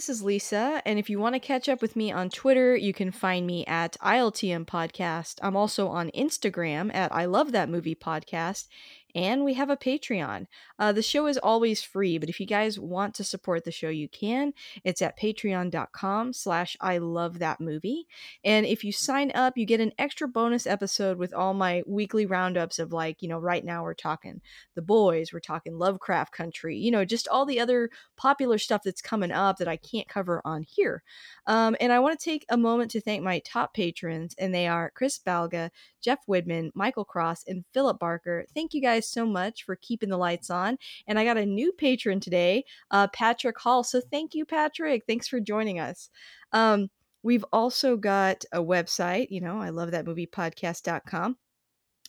this is Lisa, and if you want to catch up with me on Twitter, you can find me at ILTM Podcast. I'm also on Instagram at I Love That Movie Podcast, and we have a Patreon. Uh, the show is always free, but if you guys want to support the show, you can. It's at patreon.com slash I love that movie. And if you sign up, you get an extra bonus episode with all my weekly roundups of like, you know, right now we're talking The Boys, we're talking Lovecraft Country, you know, just all the other popular stuff that's coming up that I can't cover on here. Um, and I want to take a moment to thank my top patrons, and they are Chris Balga, Jeff Widman, Michael Cross, and Philip Barker. Thank you guys so much for keeping the lights on. And I got a new patron today, uh, Patrick Hall. So thank you, Patrick. Thanks for joining us. Um, we've also got a website, you know, I love that movie podcast.com.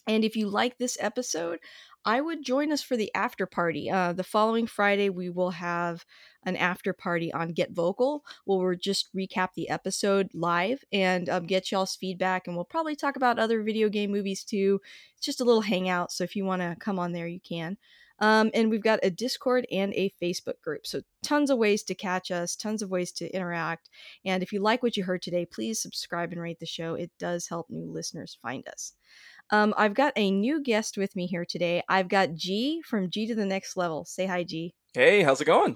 And if you like this episode, I would join us for the after party. Uh, the following Friday, we will have an after party on Get Vocal, where we'll just recap the episode live and um, get y'all's feedback. And we'll probably talk about other video game movies too. It's just a little hangout. So if you want to come on there, you can. Um, and we've got a Discord and a Facebook group. So, tons of ways to catch us, tons of ways to interact. And if you like what you heard today, please subscribe and rate the show. It does help new listeners find us. Um, I've got a new guest with me here today. I've got G from G to the Next Level. Say hi, G. Hey, how's it going?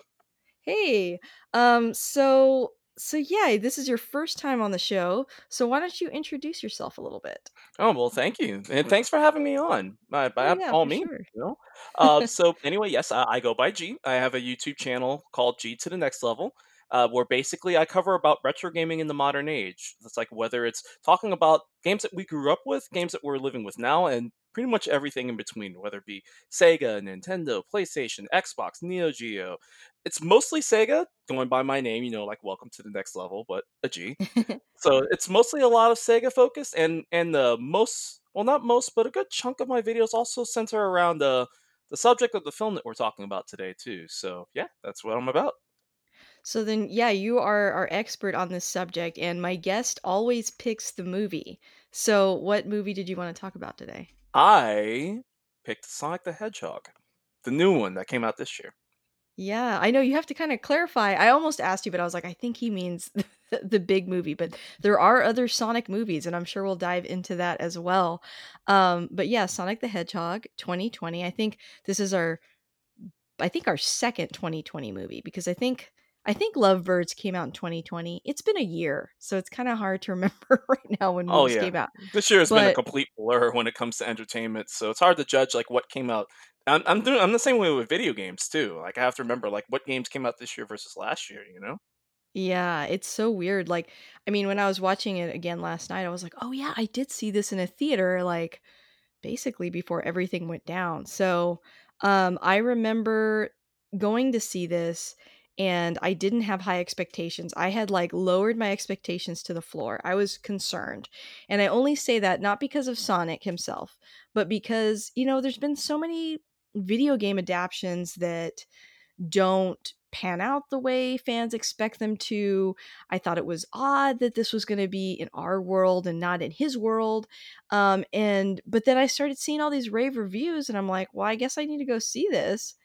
Hey. Um, so so yeah, this is your first time on the show. So why don't you introduce yourself a little bit? Oh well, thank you, and thanks for having me on. By, by Oh yeah, all means, sure. you know. Uh, so anyway, yes, I, I go by G. I have a YouTube channel called G to the Next Level, uh, where basically I cover about retro gaming in the modern age. It's like whether it's talking about games that we grew up with, games that we're living with now, and pretty much everything in between, whether it be Sega, Nintendo, PlayStation, Xbox, Neo Geo. It's mostly Sega, going by my name, you know, like Welcome to the Next Level, but a G. So it's mostly a lot of Sega focused, and and the most, well, not most, but a good chunk of my videos also center around the the subject of the film that we're talking about today too. So yeah, that's what I'm about. So then yeah, you are our expert on this subject and my guest always picks the movie. So what movie did you want to talk about today? I picked Sonic the Hedgehog, the new one that came out this year. Yeah, I know you have to kind of clarify. I almost asked you, but I was like, I think he means the, the big movie. But there are other Sonic movies, and I'm sure we'll dive into that as well. Um, but yeah, Sonic the Hedgehog 2020. I think this is our, I think our second 2020 movie because I think I think Lovebirds came out in 2020. It's been a year, so it's kind of hard to remember right now when Oh movies yeah, came out. this year has been a complete blur when it comes to entertainment. So it's hard to judge like what came out. I'm I'm doing I'm the same way with video games too. Like I have to remember like what games came out this year versus last year. You know? Yeah, it's so weird. Like, I mean, when I was watching it again last night, I was like, oh, yeah, I did see this in a theater, like, basically before everything went down. So, um, I remember going to see this and I didn't have high expectations. I had like lowered my expectations to the floor. I was concerned. And I only say that not because of Sonic himself, but because, you know, there's been so many video game adaptions that don't pan out the way fans expect them to. I thought it was odd that this was going to be in our world and not in his world. Um, and but then I started seeing all these rave reviews, and I'm like, well, I guess I need to go see this.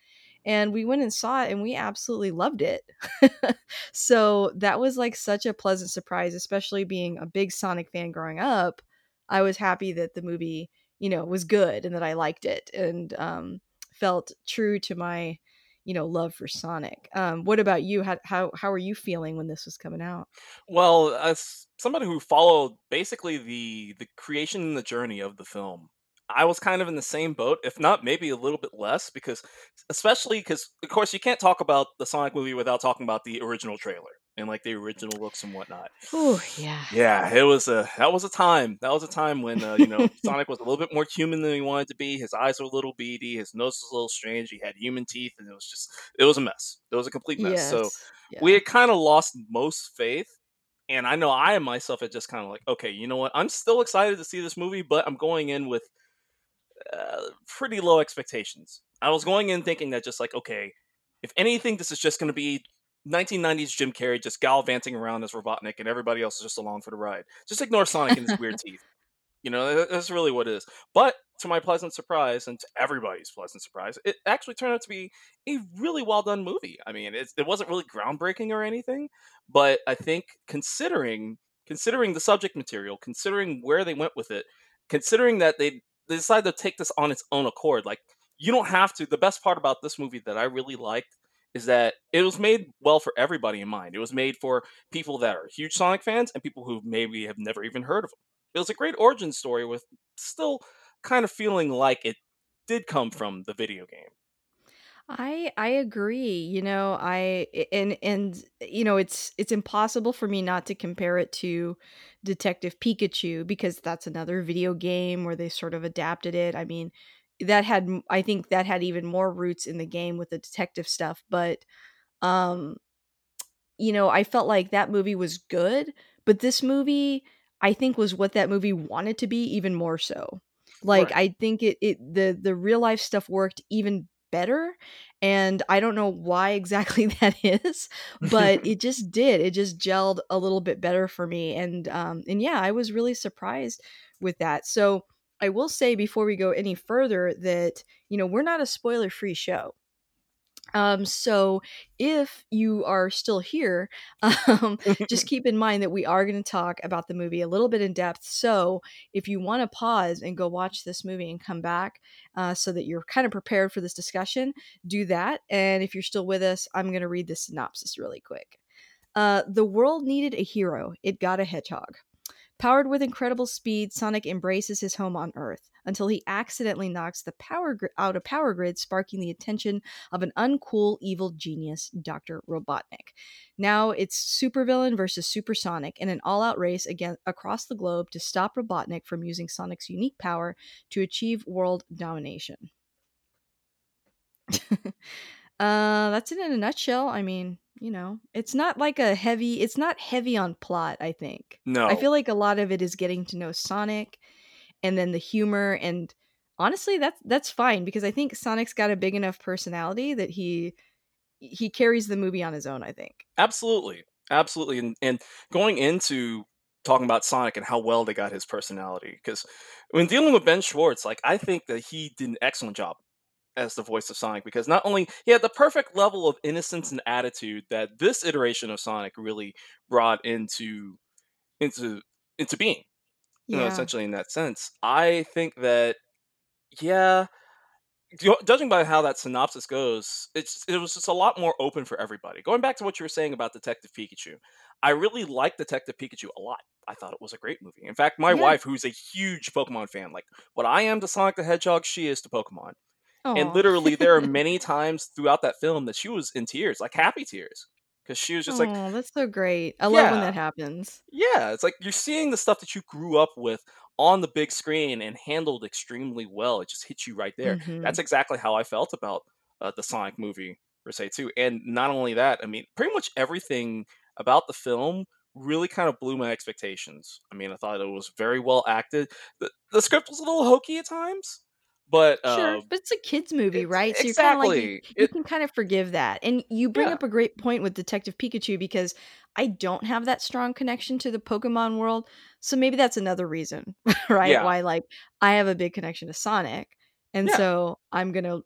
And we went and saw it, and we absolutely loved it. so that was like such a pleasant surprise, especially being a big Sonic fan growing up. I was happy that the movie, you know, was good and that I liked it and um, felt true to my you know, love for Sonic. Um, what about you? How how how are you feeling when this was coming out? Well, as somebody who followed basically the the creation and the journey of the film, I was kind of in the same boat, if not maybe a little bit less, because especially because of course you can't talk about the Sonic movie without talking about the original trailer and like the original looks and whatnot. Oh yeah. Yeah, it was a that was a time. That was a time when uh, you know Sonic was a little bit more human than he wanted to be. His eyes were a little beady, his nose was a little strange. He had human teeth, and it was just it was a mess. It was a complete mess. So yes. we had kind of lost most faith and I know I myself had just kind of like, okay, you know what? I'm still excited to see this movie, but I'm going in with uh, pretty low expectations. I was going in thinking that just like, okay, if anything, this is just going to be 1990s Jim Carrey just gallivanting around as Robotnik, and everybody else is just along for the ride. Just ignore Sonic and his weird teeth. You know, that's really what it is. But to my pleasant surprise, and to everybody's pleasant surprise, it actually turned out to be a really well done movie. I mean, it, it wasn't really groundbreaking or anything, but I think considering considering the subject material, considering where they went with it, considering that they they decided to take this on its own accord, like you don't have to. The best part about this movie that I really liked is that it was made well for everybody in mind. It was made for people that are huge Sonic fans and people who maybe have never even heard of him it was a great origin story with still kind of feeling like it did come from the video game. I I agree. You know, I and and you know, it's it's impossible for me not to compare it to Detective Pikachu because that's another video game where they sort of adapted it. I mean, that had I think that had even more roots in the game with the detective stuff, but um you know, I felt like that movie was good, but this movie, I think, was what that movie wanted to be even more so. Like, Right. I think it it the the real life stuff worked even better, and I don't know why exactly that is, but it just did. It just gelled a little bit better for me, and um, and yeah, I was really surprised with that. So I will say before we go any further that you know we're not a spoiler free show. Um, so if you are still here, um, just keep in mind that we are going to talk about the movie a little bit in depth. So if you want to pause and go watch this movie and come back uh, so that you're kind of prepared for this discussion, do that. And if you're still with us, I'm going to read the synopsis really quick. Uh, the world needed a hero. It got a hedgehog. Powered with incredible speed, Sonic embraces his home on Earth until he accidentally knocks the power grid out of power grid, sparking the attention of an uncool evil genius, Dr. Robotnik. Now it's supervillain versus supersonic in an all-out race across the globe to stop Robotnik from using Sonic's unique power to achieve world domination. uh that's it in a nutshell. I mean, you know, it's not like a heavy it's not heavy on plot, I think. No. I feel like a lot of it is getting to know Sonic and then the humor and honestly that's that's fine because I think Sonic's got a big enough personality that he he carries the movie on his own, I think. absolutely, absolutely, and and going into talking about Sonic and how well they got his personality, because when dealing with Ben Schwartz, like I think that he did an excellent job as the voice of Sonic because not only he had the perfect level of innocence and attitude that this iteration of Sonic really brought into into into being you know, essentially in that sense. I think that yeah, judging by how that synopsis goes, it's it was just a lot more open for everybody. Going back to what you were saying about Detective Pikachu, I really liked Detective Pikachu a lot. I thought it was a great movie. In fact, my Yeah. wife, who's a huge Pokemon fan, like what I am to Sonic the Hedgehog, she is to Pokemon. And Oh. literally, there are many times throughout that film that she was in tears, like happy tears, because she was just like, Oh, that's so great. I love when that happens. yeah, it's like you're seeing the stuff that you grew up with on the big screen and handled extremely well. It just hits you right there. That's Mhm. exactly how I felt about uh, the Sonic movie per se too. And not only that, I mean, pretty much everything about the film really kind of blew my expectations. I mean, I thought it was very well acted. The, the script was a little hokey at times, but Sure, uh, but it's a kids movie, right? So you're kinda like you exactly you it. can kind of forgive that, and you bring Yeah, up a great point with Detective Pikachu because I don't have that strong connection to the Pokemon world, so maybe that's another reason, right? yeah, Why, like, I have a big connection to Sonic, and yeah. so I'm gonna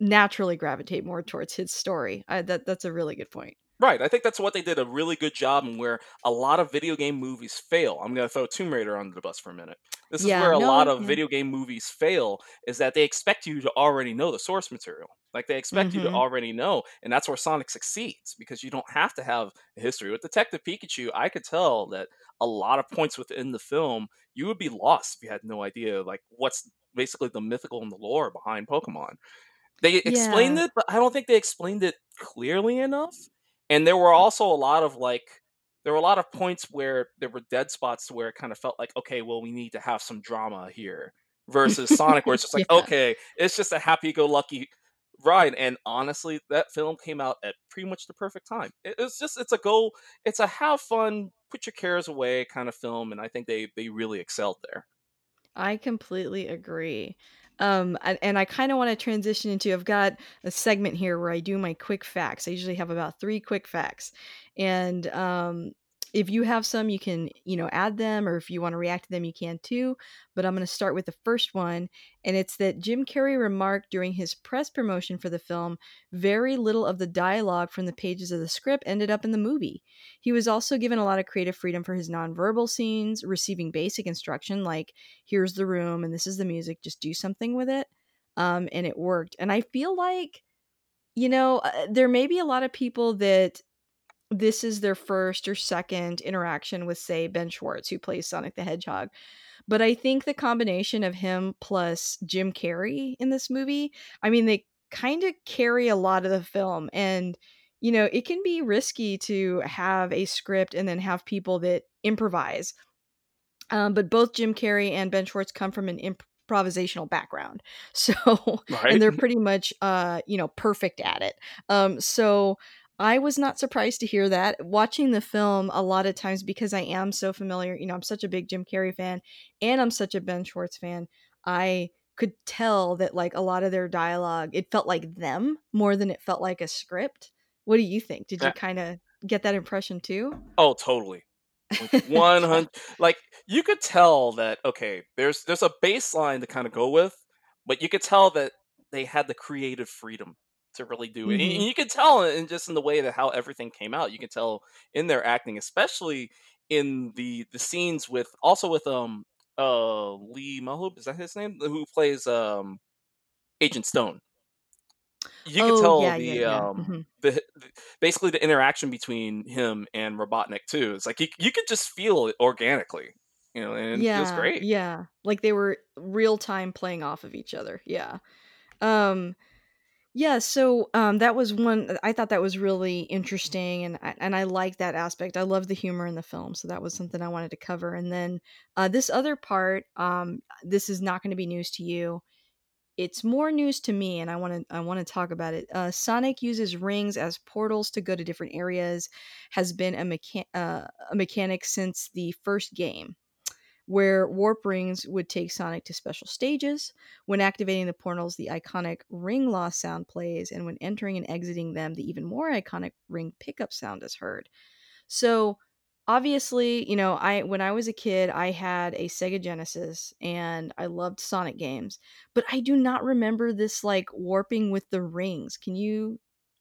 naturally gravitate more towards his story. I that that's a really good point. Right, I think that's what they did a really good job and where a lot of video game movies fail. I'm gonna throw Tomb Raider under the bus for a minute. This is Yeah, where a lot of yeah. video game movies fail, is that they expect you to already know the source material. Like, they expect you to Mhm. already know, and that's where Sonic succeeds, because you don't have to have a history. With Detective Pikachu, I could tell that a lot of points within the film, you would be lost if you had no idea, like, what's basically the mythical and the lore behind Pokemon. They explained Yeah. it, but I don't think they explained it clearly enough, and there were mm. also a lot of, like there were a lot of points where there were dead spots to where it kinda felt like, "Okay, well, we need to have some drama here," versus Sonic, where it's just like, Yeah. "Okay, it's just a happy-go-lucky ride," and honestly, that film came out at pretty much the perfect time. It it's just it's a go it's a have fun, put your cares away kinda film, and I think they they really excelled there. I completely agree. Um, and and I kinda wanna transition into I've got a segment here where I do my quick facts. I usually have about 3 quick facts, and, um, if you have some, you can, you know, add them, or if you wanna react to them, you can too, but I'm gonna start with the first one, and it's that Jim Carrey remarked during his press promotion for the film, very little of the dialogue from the pages of the script ended up in the movie. He was also given a lot of creative freedom for his nonverbal scenes, receiving basic instruction like, "Here's the room, and this is the music, just do something with it," um, and it worked, and I feel like, you know, uh, there may be a lot of people that this is their 1st or 2nd interaction with, say, Ben Schwartz, who plays Sonic the Hedgehog, but I think the combination of him plus Jim Carrey in this movie, I mean, they kinda carry a lot of the film, and, you know, it can be risky to have a script and then have people that improvise. Um, but both Jim Carrey and Ben Schwartz come from an improvisational background, so and they're pretty much, uh, you know, perfect at it. Um, so I was not surprised to hear that. Watching the film a lot of times because I am so familiar you know, I'm such a big Jim Carrey fan, and I'm such a Ben Schwartz fan, I could tell that, like, a lot of their dialogue, it felt like them more than it felt like a script. What do you think? Did you Eh kinda get that impression too? Oh, totally. Like, one Yeah. hun like, you could tell that, okay, there's there's a baseline to kinda go with, but you could tell that they had the creative freedom to really do it, and and Mhm. you can tell in just in the way that how everything came out, you can tell in their acting, especially in the the scenes with also with, um, uh, Lee Malho is that his name? Who plays, um, Agent Stone. You Oh, tell yeah, yeah, the, yeah, um, mhm. the the basically, the interaction between him and Robotnik too, it's like you you could just feel it organically, you know, and it feels great. yeah, like they were real time playing off of each other, yeah. Um, yeah, so, um, that was one I thought that was really interesting, and I and I like that aspect, I love the humor in the film, so that was something I wanted to cover, and then, uh, this other part, um, this is not gonna be news to you. It's more news to me, and I wanna I wanna talk about it. Uh, Sonic uses rings as portals to go to different areas, has been a mecha uh, a mechanic since the 1st game, where warp rings would take Sonic to special stages. When activating the portals, the iconic ring loss sound plays, and when entering and exiting them, the even more iconic ring pickup sound is heard. So, obviously, you know, I when I was a kid, I had a Sega Genesis, and I loved Sonic games, but I do not remember this, like, warping with the rings. Can you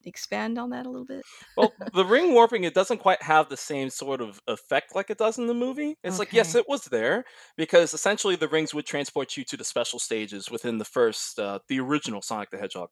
expand on that a little bit? Well, the ring warping, it doesn't quite have the same sort of effect like it does in the movie. It's like, yes, it was there, because essentially the rings would transport you to the special stages within the 1st, uh, the original Sonic the Hedgehog,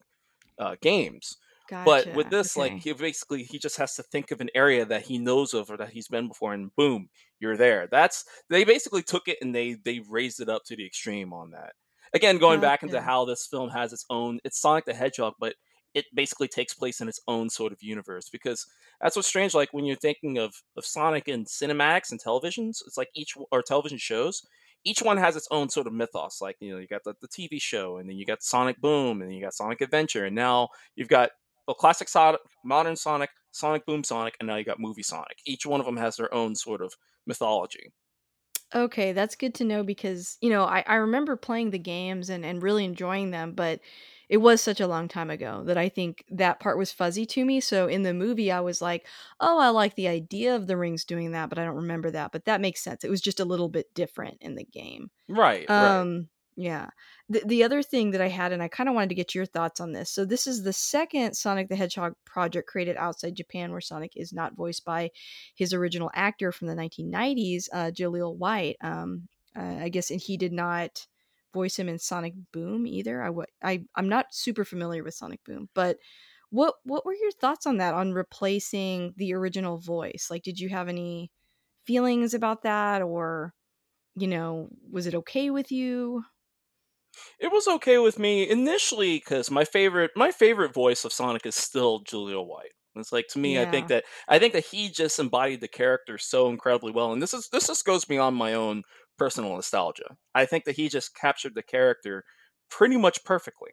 uh, games. But with Gotcha, this, like, okay. he basically he just has to think of an area that he knows of or that he's been before, and boom, you're there. That's they basically took it and they they raised it up to the extreme on that. Again, going back into how this film has its own it's Sonic the Hedgehog, but it basically takes place in its own sort of universe, because that's what's strange, like, when you're thinking of of Sonic and cinematics and televisions, it's like each or television shows, each one has its own sort of mythos, like, you know, you got the the TV show, and then you got Sonic Boom, and then you got Sonic Adventure, and now you've got the classic Sonic, modern Sonic, Sonic Boom Sonic, and now you got movie Sonic. Each one of them has their own sort of mythology. Okay, that's good to know because, you know, I I remember playing the games and and really enjoying them, but it was such a long time ago that I think that part was fuzzy to me, so in the movie, I was like, "Oh, I like the idea of the rings doing that, but I don't remember that," but that makes sense, it was just a little bit different in the game. Right, right. Um Yeah. The the other thing that I had, and I kinda wanted to get your thoughts on this. So this is the 2nd Sonic the Hedgehog project created outside Japan where Sonic is not voiced by his original actor from the 1990s, uh, Jaleel White. Um, uh, I guess and he did not voice him in Sonic Boom either. I wa I I'm not super familiar with Sonic Boom, but what what were your thoughts on that, on replacing the original voice? Like, did you have any feelings about that or, you know, was it okay with you? It was okay with me initially cuz my favorite my favorite voice of Sonic is still Jaleel White. It's like, to me, I think that I think that he just embodied the character so incredibly well, and this is this just goes beyond my own personal nostalgia. I think that he just captured the character pretty much perfectly.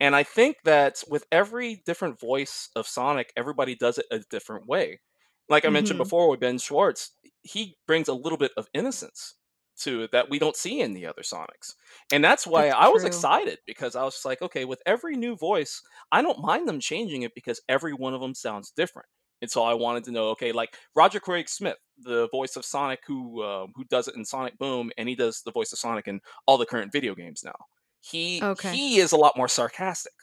And I think that with every different voice of Sonic, everybody does it a different way. Like I mentioned Mhm. before with Ben Schwartz, he brings a little bit of innocence to it that we don't see in the other Sonics. And that's why That's I was excited because I was like, "Okay, with every new voice, I don't mind them changing it because every one of them sounds different." And so I wanted to know, okay, like Roger Craig Smith, the voice of Sonic who, uh, who does it in Sonic Boom, and he does the voice of Sonic in all the current video games now. He Okay. he is a lot more sarcastic.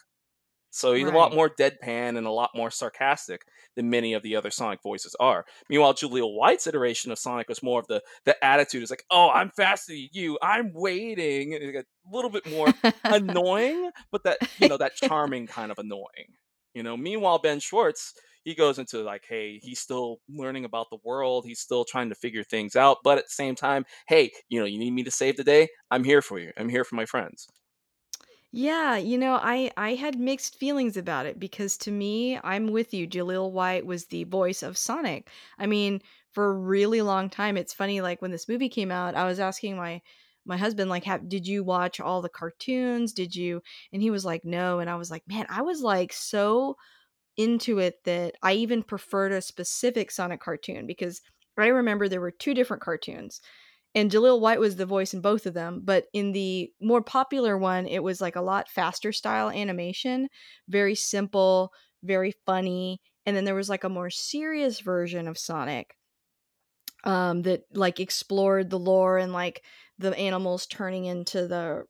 So he's a lot more deadpan and a lot more sarcastic than many of the other Sonic voices are. Meanwhile, Jaleel White's iteration of Sonic was more of the the attitude is like, "Oh, I'm faster than you, I'm waiting," and a little bit more annoying, but that, you know, that charming kind of annoying. You know, meanwhile, Ben Schwartz, he goes into like, hey, he's still learning about the world, he's still trying to figure things out, but at the same time, "Hey, you know, you need me to save the day? I'm here for you, I'm here for my friends." Yeah, you know, I I had mixed feelings about it because to me, I'm with you, Jaleel White was the voice of Sonic. I mean, for a really long time, it's funny, like, when this movie came out, I was asking my my husband, like, "Have did you watch all the cartoons? Did you" and he was like, "No," and I was like, "Man," I was, like, so into it that I even preferred a specific Sonic cartoon because I remember there were 2 different cartoons, and Jaleel White was the voice in both of them, but in the more popular one, it was, like, a lot faster style animation, very simple, very funny, and then there was, like, a more serious version of Sonic um, that, like, explored the lore and, like, the animals turning into the,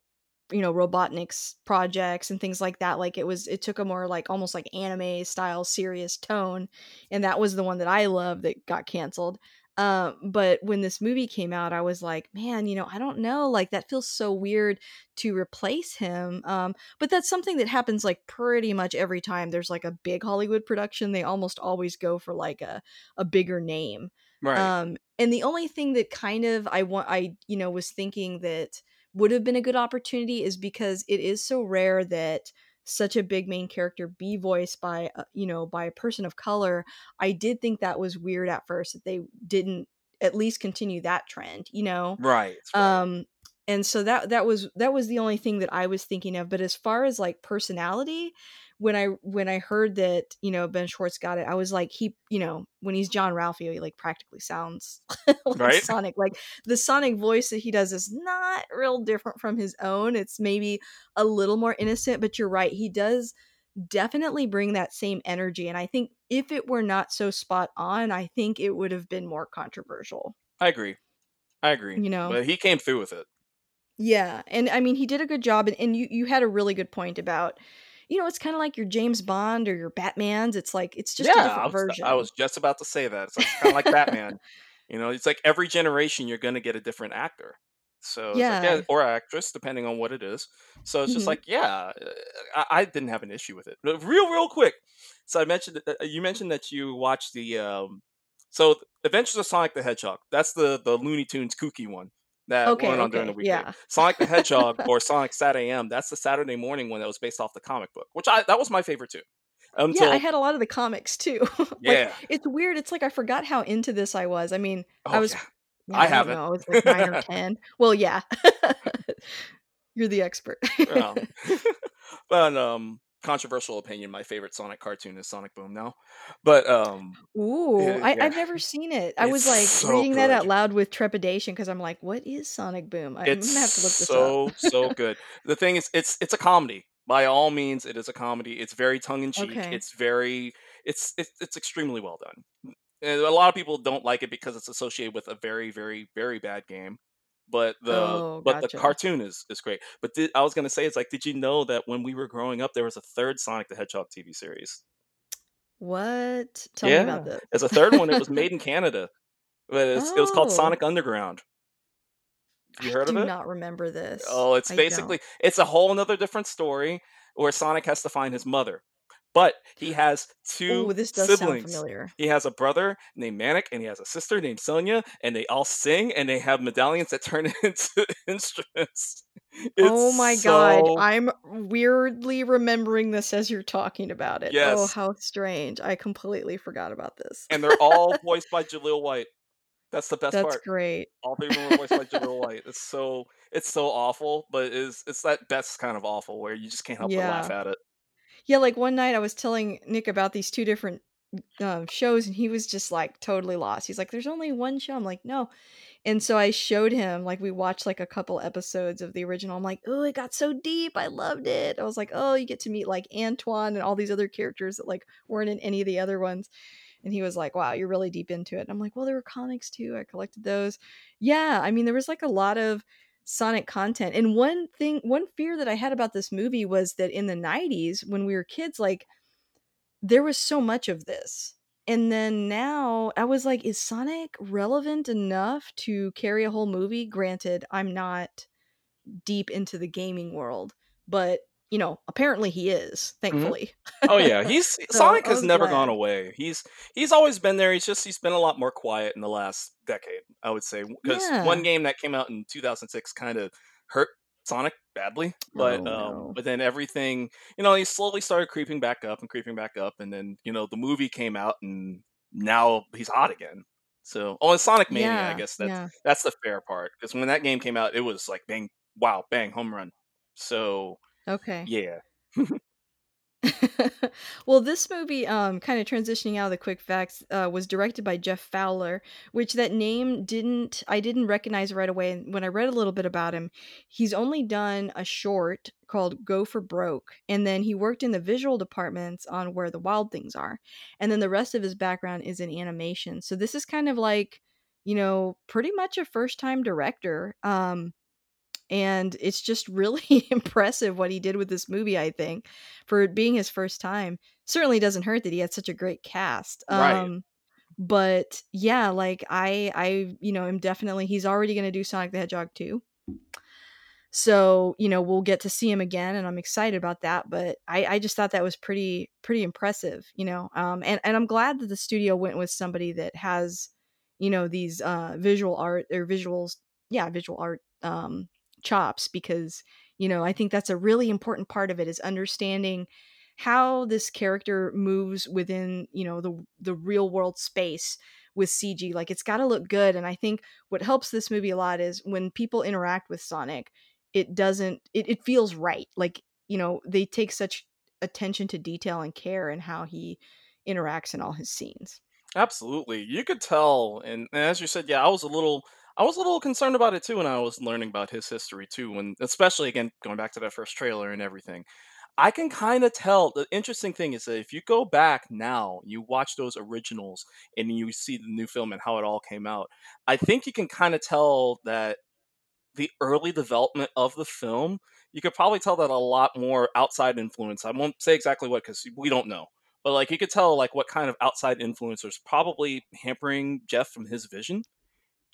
you know, Robotnik's projects and things like that, like, it was it took a more, like, almost, like, anime style serious tone, and that was the one that I loved that got canceled. Um, but when this movie came out, I was like, "Man, you know, I don't know, like, that feels so weird to replace him," um, but that's something that happens, like, pretty much every time there's, like, a big Hollywood production, they almost always go for, like, a a bigger name. Right. Um, and the only thing that kind of I want I, you know, was thinking that would have been a good opportunity is because it is so rare that such a big main character be voiced by, a you know, by a person of color. I did think that was weird at first that they didn't at least continue that trend, you know? Right, right. Um, and so that that was that was the only thing that I was thinking of, but as far as, like, personality, when I when I heard that, you know, Ben Schwartz got it, I was like, he you know, when he's Jean-Ralphio, he, like, practically sounds like Right? Sonic, like, the Sonic voice that he does is not real different from his own, it's maybe a little more innocent, but you're right, he does definitely bring that same energy, and I think if it were not so spot on, I think it would have been more controversial. I agree. I agree, You know? but he came through with it. Yeah, and I mean, he did a good job, and and you you had a really good point about, you know, it's kinda like your James Bond or your Batmans, it's like it's just a Yeah, I different version. I was just about to say that, it's like, kinda like Batman. You know, it's like every generation you're gonna get a different actor. So, it's like yeah Yeah. or actress, depending on what it is. So, it's just Mhm. like, yeah, uh, I I didn't have an issue with it. R real, real quick, so I mentioned uh, you mentioned that you watched the, um so Adventures of Sonic the Hedgehog, that's the the Looney Tunes kooky one that Okay, went on during the okay, weekday. yeah. Sonic the Hedgehog or Sonic SatAM, that's the Saturday morning one that was based off the comic book, which I that was my favorite too, Yeah, I had a lot of the comics too. Like, Yeah. it's weird, it's like I forgot how into this I was, I mean, I Oh, was yeah. man, I I haven't. know, I was like 9 or 10. Well, yeah. You're the expert. Well, but, um, controversial opinion, my favorite Sonic cartoon is Sonic Boom now, but, um, Ooh, eh, I yeah. I've never seen it. I It's was, like, so reading that out loud with trepidation because I'm like, "What is Sonic Boom?" I'm It's gonna have to look this up. so, so good. The thing is, it's it's a comedy. By all means, it is a comedy, it's very tongue in cheek, Okay. it's very it's it's it's extremely well done. And a lot of people don't like it because it's associated with a very, very, very bad game, but the Oh, but the gotcha. cartoon is is great. But did I was gonna say, it's like, did you know that when we were growing up, there was a 3rd Sonic the Hedgehog TV series? What? Tell me about Yeah. this. There's a 3rd one, it was made in Canada, but it's it was called Oh. Sonic Underground. Have you I heard of it? I do it? not remember this. Oh, it's I don't. basically it's a whole 'nother different story where Sonic has to find his mother, but he has Ooh, 2 this does sound siblings. familiar. He has a brother named Manic, and he has a sister named Sonia, and they all sing, and they have medallions that turn into instruments. It's Oh my god, I'm weirdly remembering this as you're talking about it. Oh, yes. Oh, how strange. I completely forgot about this. And they're all voiced by Jaleel White. That's the best That's part. great. All 3 of 'em were voiced by Jaleel White. It's so it's so awful, but it's it's that best kind of awful where you just can't help but laugh at it. Yeah, like, one night I was telling Nick about these 2 different, um, shows, and he was just, like, totally lost. He's like, "There's only 1 show." I'm like, "No." And so I showed him, like, we watched, like, a couple episodes of the original. I'm like, "Oh, it got so deep. I loved it." I was like, "Oh, you get to meet, like, Antoine and all these other characters that, like, weren't in any of the other ones." And he was like, "Wow, you're really deep into it." And I'm like, "Well, there were comics too. I collected those." Yeah, I mean, there was, like, a lot of Sonic content. And one thing one fear that I had about this movie was that in the '90s, when we were kids, like, there was so much of this. And then now I was like, "Is Sonic relevant enough to carry a whole movie?" Granted, I'm not deep into the gaming world, but, you know, apparently he is, Mhm. thankfully. Oh, yeah, he's So, Sonic has never gone away. He's he's always been there, he's just he's been a lot more quiet in the last decade, I would say, 'cause one Yeah. game that came out in 2006 kinda hurt Sonic badly, but, Oh, um, but then everything you know, he slowly started creeping back up and creeping back up, and then, you know, the movie came out, and now he's hot again. So oh, and Sonic Mania, I guess that's yeah. that's the fair part because when that game came out, it was like bang, wow, bang, home run. So, Okay. yeah. Well, this movie, um, kinda transitioning out of the quick facts, uh, was directed by Jeff Fowler, which that name didn't I didn't recognize right away, and when I read a little bit about him, he's only done a short called Go for Broke, and then he worked in the visual departments on Where the Wild Things Are, and then the rest of his background is in animation. So this is kind of like, you know, pretty much a first-time director, um, and it's just really impressive what he did with this movie, I think, for it being his first time. Certainly doesn't hurt that he had such a great cast. Right. Um, but, yeah, like, I I, you know, am definitely he's already gonna do Sonic the Hedgehog 2. So, you know, we'll get to see him again, and I'm excited about that, but I I just thought that was pretty pretty impressive, you know? Um, and and I'm glad that the studio went with somebody that has, you know, these, uh, visual art or visuals yeah, visual art, um, chops because, you know, I think that's a really important part of it is understanding how this character moves within, you know, the the real world space with CG, like, it's gotta look good, and I think what helps this movie a lot is when people interact with Sonic, it doesn't it it feels right. Like, you know, they take such attention to detail and care in how he interacts in all his scenes. Absolutely, you could tell, and and as you said, yeah, I was a little I was a little concerned about it too when I was learning about his history too, when especially, again, going back to that first trailer and everything. I can kinda tell the interesting thing is that if you go back now, you watch those originals, and you see the new film and how it all came out, I think you can kinda tell that the early development of the film, you could probably tell that a lot more outside influence I won't say exactly what because we don't know, but, like, you could tell, like, what kind of outside influencers probably hampering Jeff from his vision.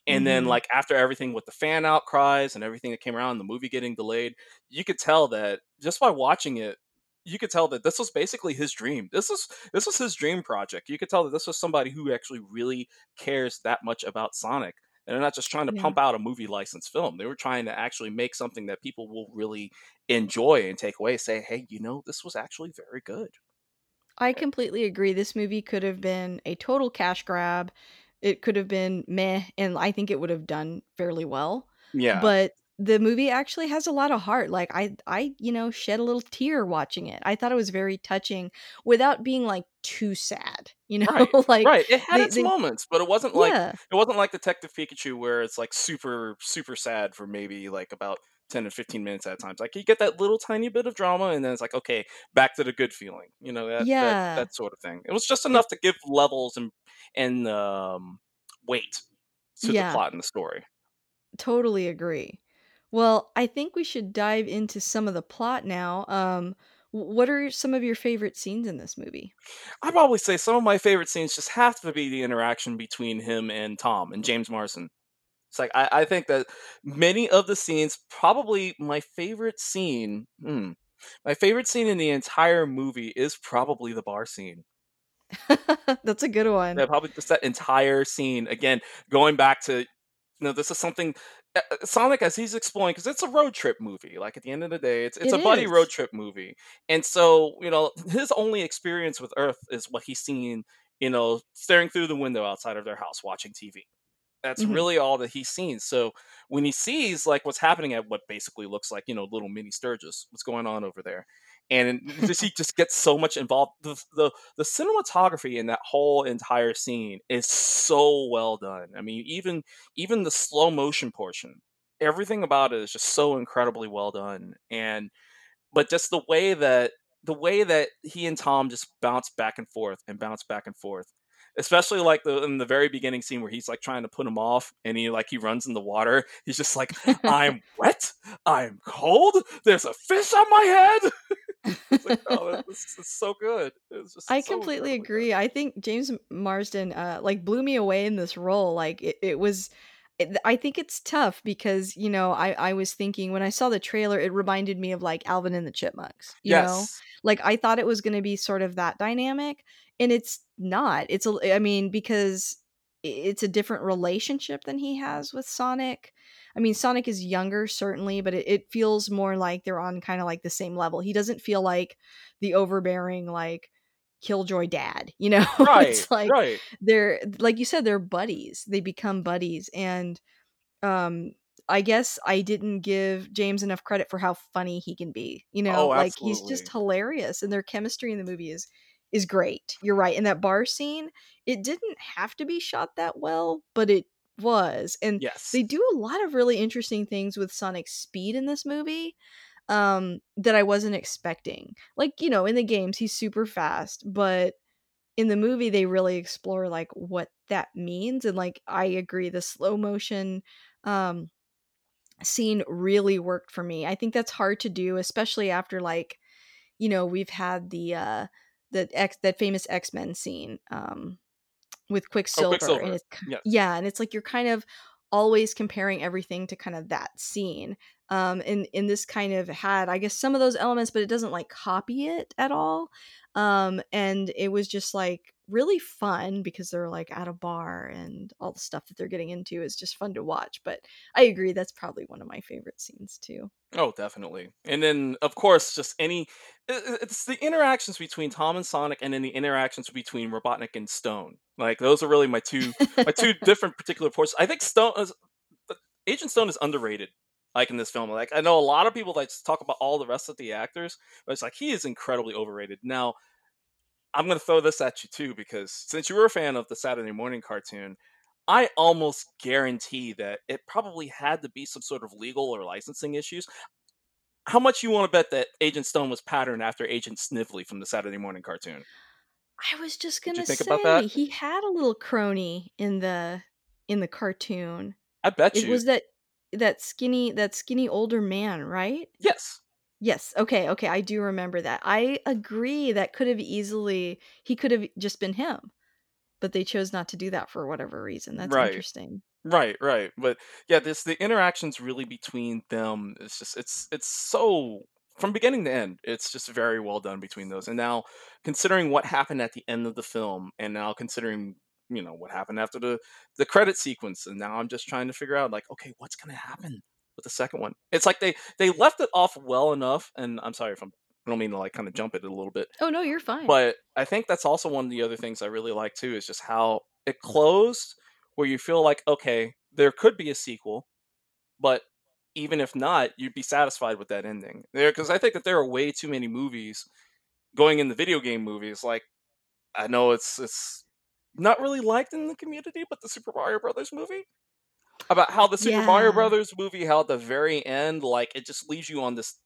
And then, Mhm. like, after everything with the fan outcries and everything that came around, the movie getting delayed, you could tell that just by watching it, you could tell that this was basically his dream. This is this was his dream project. You could tell that this was somebody who actually really cares that much about Sonic, and they're not just trying to Yeah. pump out a movie licensed film. They were trying to actually make something that people will really enjoy and take away, say, "Hey, you know, this was actually very good." I completely agree, this movie could have been a total cash grab. It could have been meh, and I think it would have done fairly well, Yeah. but the movie actually has a lot of heart, like, I I, you know, shed a little tear watching it. I thought it was very touching without being, like, too sad, you know? Right, Like, right, it had they its they moments, but it wasn't like Yeah. it wasn't like Detective Pikachu where it's, like, super, super sad for maybe, like, about 10 to 15 minutes at times. Like, you get that little tiny bit of drama, and then it's like, "Okay, back to the good feeling." You know, that that Yeah. that sort of thing. It was just enough to give levels and and, um, weight to the plot and the story. Totally agree. Well, I think we should dive into some of the plot now. Um, what are some of your favorite scenes in this movie? I'd probably say some of my favorite scenes just have to be the interaction between him and Tom and James Marsden. It's like I, I think that many of the scenes, probably my favorite scene, hmm, my favorite scene in the entire movie is probably the bar scene. That's a good one. Yeah, probably just that entire scene. Again, going back to you know, this is something uh, uh, Sonic as he's exploring because it's a road trip movie. Like at the end of the day, it's it's It a buddy road trip movie, and so you know his only experience with Earth is what he's seen. You know, staring through the window outside of their house, watching TV that's Mhm. really all that he's seen. So when he sees like what's happening at what basically looks like you know little mini Sturgis, what's going on over there, and just he just gets so much involved. The, the the cinematography in that whole entire scene is so well done. I mean, even even the slow motion portion, everything about it is just so incredibly well done. And but just the way that the way that he and Tom just bounce back and forth and bounce back and forth. Especially like the in the very beginning scene where he's like trying to put him off and he like he runs in the water. He's just like, I'm wet, I'm cold, there's a fish on my head. it's like, oh, this is so good. It's I so completely agree. I think James Marsden, uh, like, blew me away in this role, like, it it was it I think it's tough because, you know, I I was thinking when I saw the trailer, it reminded me of, like, Alvin and the Chipmunks, you know? Yes. Like, I thought it was gonna be sort of that dynamic, and it's not. It's a i mean, because it's a different relationship than he has with Sonic. I mean, Sonic is younger, certainly, but it it feels more like they're on kinda, like, the same level. He doesn't feel like the overbearing, like, killjoy dad, you know? Right, It's like right. they're like you said, they're buddies. They become buddies, and, um, I guess I didn't give James enough credit for how funny he can be, you know? Oh, Like, he's just hilarious, and their chemistry in the movie is is great. You're right, In that bar scene, it didn't have to be shot that well, but it was, and Yes. they do a lot of really interesting things with Sonic's speed in this movie um, that I wasn't expecting. Like, you know, in the games, he's super fast, but in the movie, they really explore like what that means. And like, I agree, the slow motion um, scene really worked for me. I think that's hard to do, especially after like, you know, we've had the uh, the X that famous X Men scene. Um, with Oh, Quicksilver, and it's Yes. yeah, and it's like you're kind of always comparing everything to kind of that scene. Um, and and this kind of had, I guess, some of those elements, but it doesn't like copy it at all. Um, and it was just like really fun because they're like at a bar and all the stuff that they're getting into is just fun to watch. But I agree, that's probably one of my favorite scenes too. Oh, definitely. And then, of course, just any it's the interactions between Tom and Sonic, and then the interactions between Robotnik and Stone. Like those are really my two my two different particular forces. I think Stone is uh, Agent Stone is underrated. Like in this film, like I know a lot of people like talk about all the rest of the actors, but it's like he is incredibly overrated. Now, I'm going to throw this at you too because since you were a fan of the Saturday morning cartoon, I almost guarantee that it probably had to be some sort of legal or licensing issues how much you want to bet that Agent Stone was patterned after Agent Snively from the Saturday morning cartoon? I was just gonna think about that? say he had a little crony in the in the cartoon. I bet It you. was that that skinny that skinny older man, right? Yes. Yes, okay, okay, I do remember that. I agree that could have easily he could have just been him, but they chose not to do that for whatever reason. That's Right. interesting. Right, right. But yeah, this the interactions really between them it's just it's it's so from beginning to end, it's just very well done between those. And now considering what happened at the end of the film and now considering you know what happened after the the credit sequence and now I'm just trying to figure out like okay, what's going to happen with the second one? It's like they they left it off well enough and I'm sorry if I'm I don't mean to like kind of jump it a little bit Oh, no, you're fine. But I think that's also one of the other things I really like too is just how it closed where you feel like, okay, there could be a sequel, but even if not, you'd be satisfied with that ending. There because I think that there are way too many movies going in the video game movies. Like I know it's it's not really liked in the community, but the Super Mario Brothers movie about how the Super Mario Brothers movie, how at the very end, like it just leaves you on this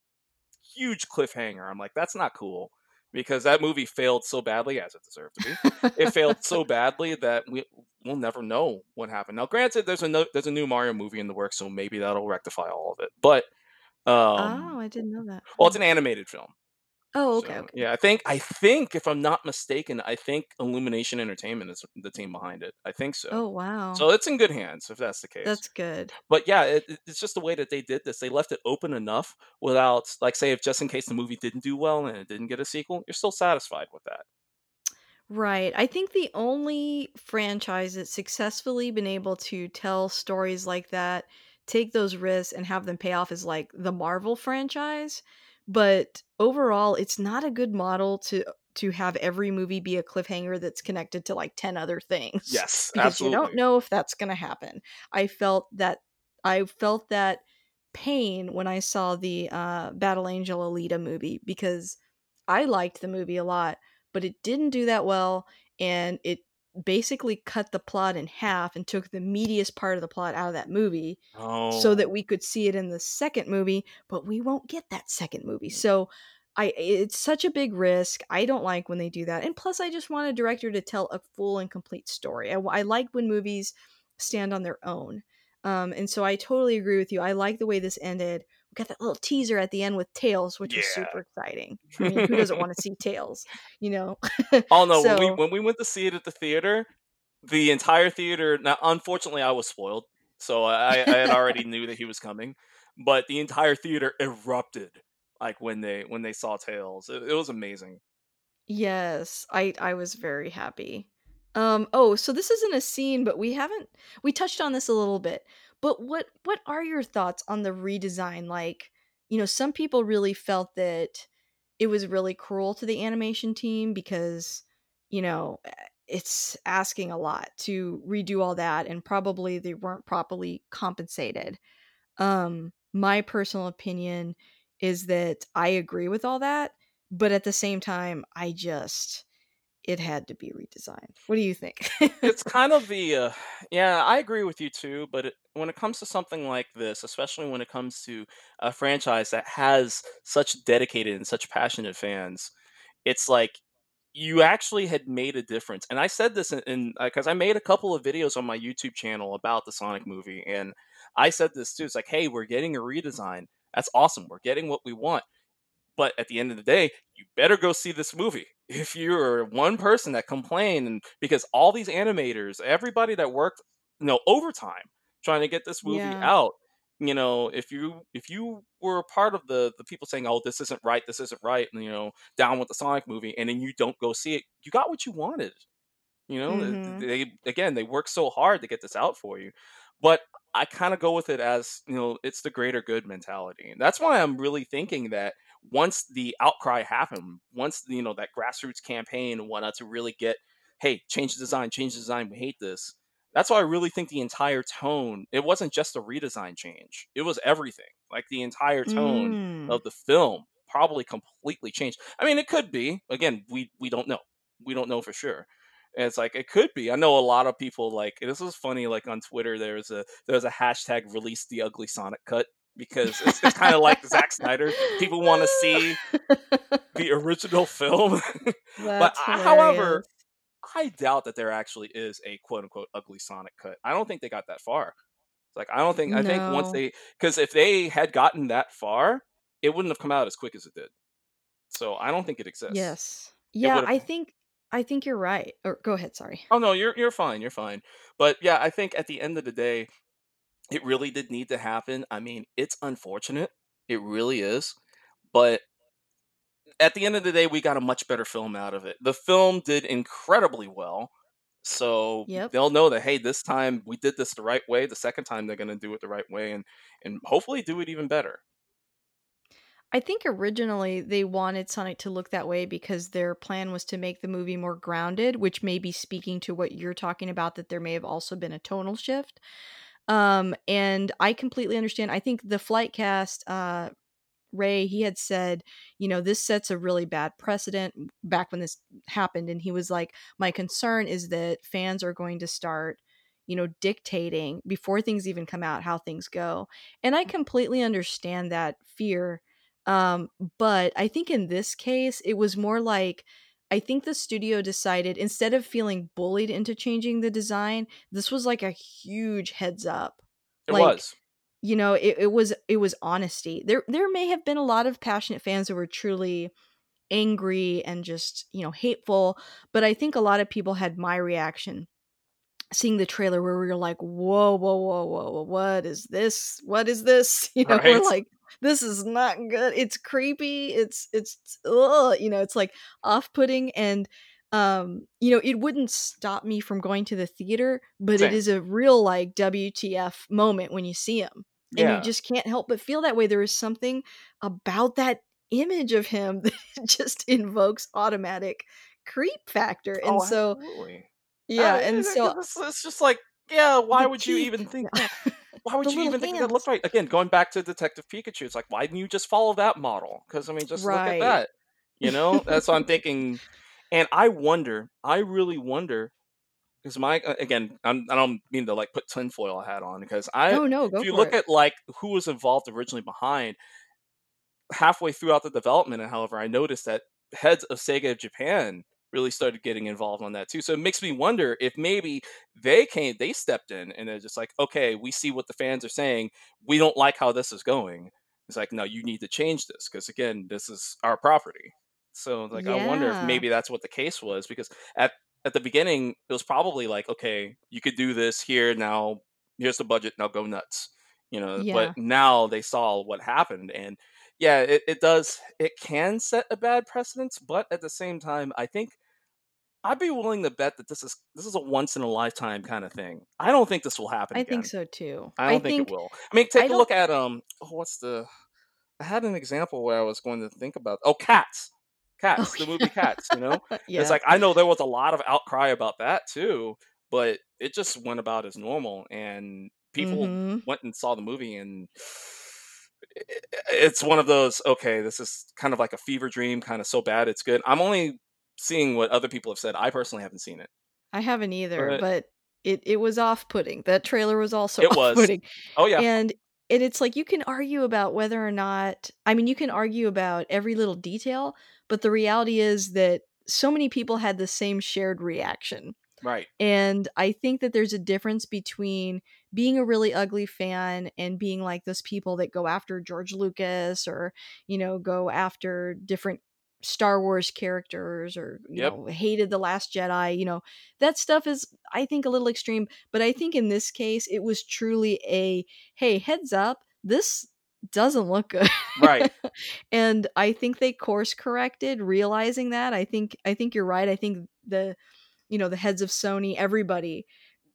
huge cliffhanger. I'm like, that's not cool because that movie failed so badly, as it deserved to be. It failed so badly that we we'll never know what happened. Now, granted, there's a no, there's a new Mario movie in the works, so maybe that'll rectify all of it. But um, Oh, I didn't know that. well, it's an animated film. Oh, okay, So okay. yeah, I think I think if I'm not mistaken, I think Illumination Entertainment is the team behind it. I think so. Oh, wow. So it's in good hands if that's the case. That's good. But yeah, it, it- it's just the way that they did this. They left it open enough without, like, say, if just in case the movie didn't do well and it didn't get a sequel, you're still satisfied with that. Right. I think the only franchise that's successfully been able to tell stories like that, take those risks and have them pay off is like the Marvel franchise. But overall, it's not a good model to to have every movie be a cliffhanger that's connected to like 10 other things Yes, because you don't know if that's going to happen. I felt that I felt that pain when I saw the uh Battle Angel Alita movie because I liked the movie a lot but it didn't do that well and it basically cut the plot in half and took the meatiest part of the plot out of that movie so that Oh, we could see it in the second movie but we won't get that second movie. So i it's such a big risk. I don't like when they do that and plus i just want a director to tell a full and complete story. I, I like when movies stand on their own um, and so i totally agree with you. I like the way this ended we got that little teaser at the end with tails which was super exciting i mean who doesn't want to see tails you know oh no, when we when we went to see it at the theater, the entire theater. Now, unfortunately, I was spoiled, so I I had already knew that he was coming, but the entire theater erupted like when they when they saw Tails. It, it was amazing. yes i i was very happy um oh so this isn't a scene but we haven't we touched on this a little bit but what what are your thoughts on the redesign? Like you know some people really felt that it was really cruel to the animation team because you know eh, it's asking a lot to redo all that and probably they weren't properly compensated. Um, my personal opinion is that I agree with all that, but at the same time, I just it had to be redesigned. What do you think? It's kind of the uh, yeah, I agree with you too, but it, when it comes to something like this, especially when it comes to a franchise that has such dedicated and such passionate fans, it's like you actually had made a difference. And I said this in, in because I made a couple of videos on my YouTube channel about the Sonic movie, and I said this too. It's like, hey, we're getting a redesign. That's awesome. We're getting what we want. But at the end of the day, you better go see this movie. If you're one person that complained, and because all these animators, everybody that worked, you know, overtime trying to get this movie yeah. out, you know, if you if you were part of the the people saying, "Oh, this isn't right, this isn't right," and you know, down with the Sonic movie, and then you don't go see it, you got what you wanted. You know, Mhm. they again they work so hard to get this out for you, but I kind of go with it as you know it's the greater good mentality, and that's why I'm really thinking that once the outcry happened, once you know that grassroots campaign and whatnot to really get, hey, change the design, change the design, we hate this. That's why I really think the entire tone. It wasn't just a redesign change; it was everything. Like the entire tone Mm. of the film probably completely changed. I mean, it could be. Again, we we don't know. We don't know for sure and it's like it could be. I know a lot of people like this is funny. Like on Twitter, there's a there's a hashtag release the ugly Sonic cut because it's it's kind of like Zack Snyder. People want to see the original film, but I, however. I doubt that there actually is a quote unquote ugly Sonic cut. I don't think they got that far. It's like I don't think I think once they because if they had gotten that far, it wouldn't have come out as quick as it did. So I don't think it exists. Yes. Yeah, I think I think you're right. Or go ahead, sorry. Oh no, you're you're fine, you're fine. But yeah, I think at the end of the day, it really did need to happen. I mean, it's unfortunate. It really is. But at the end of the day, we got a much better film out of it. The film did incredibly well. So Yep. they'll know that hey, this time we did this the right way. The second time they're gonna do it the right way and and hopefully do it even better. I think originally they wanted Sonic to look that way because their plan was to make the movie more grounded, which may be speaking to what you're talking about that there may have also been a tonal shift. Um, and I completely understand. I think the flight cast, uh, Ray, he had said, you know, this sets a really bad precedent back when this happened. And he was like, my concern is that fans are going to start, you know, dictating before things even come out how things go. And I completely understand that fear. Um, but I think in this case, it was more like I think the studio decided instead of feeling bullied into changing the design, this was like a huge heads up. It Like, was. you know, it, it was it was honesty. There there may have been a lot of passionate fans who were truly angry and just, you know, hateful, but I think a lot of people had my reaction seeing the trailer where we were like, "Whoa, whoa, whoa, whoa, whoa, what is this? What is this?" You know, we're like, "This is not good. It's creepy. It's it's ugh," you know, it's like off-putting and um, you know, it wouldn't stop me from going to the theater, but it Same. is a real like WTF moment when you see him. And you just can't help but feel that way. There is something about that image of him that just invokes automatic creep factor. And Oh, so absolutely. Yeah, Uh, and so it's it's just like, yeah, why would you even think yeah, why would you even think that looked right? Again, going back to Detective Pikachu, it's like, why didn't you just follow that model? Because I mean, just look at that. You know? That's what I'm thinking. And I wonder, I really wonder, because my uh, again, I'm, I don't mean to like put tinfoil hat on, because I, Oh, no, if you look it. at like who was involved originally behind, halfway throughout the development, and however, I noticed that heads of Sega of Japan really started getting involved on that too. So it makes me wonder if maybe they came, they stepped in, and they're just like, okay, we see what the fans are saying. We don't like how this is going. It's like, no, you need to change this because again, this is our property. So like, I wonder if maybe that's what the case was because at at the beginning it was probably like, okay, you could do this here now. Here's the budget. Now go nuts. You know, but now they saw what happened and yeah, it, it does. It can set a bad precedence, but at the same time, I think I'd be willing to bet that this is this is a once in a lifetime kind of thing. I don't think this will happen I think so too. I I don't think it will. I mean, take a look at um. Oh, what's the? I had an example where I was going to think about. Oh, Cats. Oh, Cats, the movie Cats. You know, yeah. it's like I know there was a lot of outcry about that too, but it just went about as normal, and people Mhm. went and saw the movie, and it's one of those. Okay, this is kind of like a fever dream, kind of so bad it's good. I'm only seeing what other people have said. I personally haven't seen it, I haven't either, but but it it was off-putting. That trailer was also it was. off-putting. Oh yeah, And and it's like you can argue about whether or not I mean, you can argue about every little detail, but the reality is that so many people had the same shared reaction. right. And I think that there's a difference between being a really ugly fan and being like those people that go after George Lucas or, you know, go after different Star Wars characters or, you Yep. know, hated The Last Jedi. You know, that stuff is, I think, a little extreme. But I think in this case, it was truly a hey, heads up, this doesn't look good. Right. and I think they course corrected realizing that. I think I think you're right. I think the you know, the heads of Sony, everybody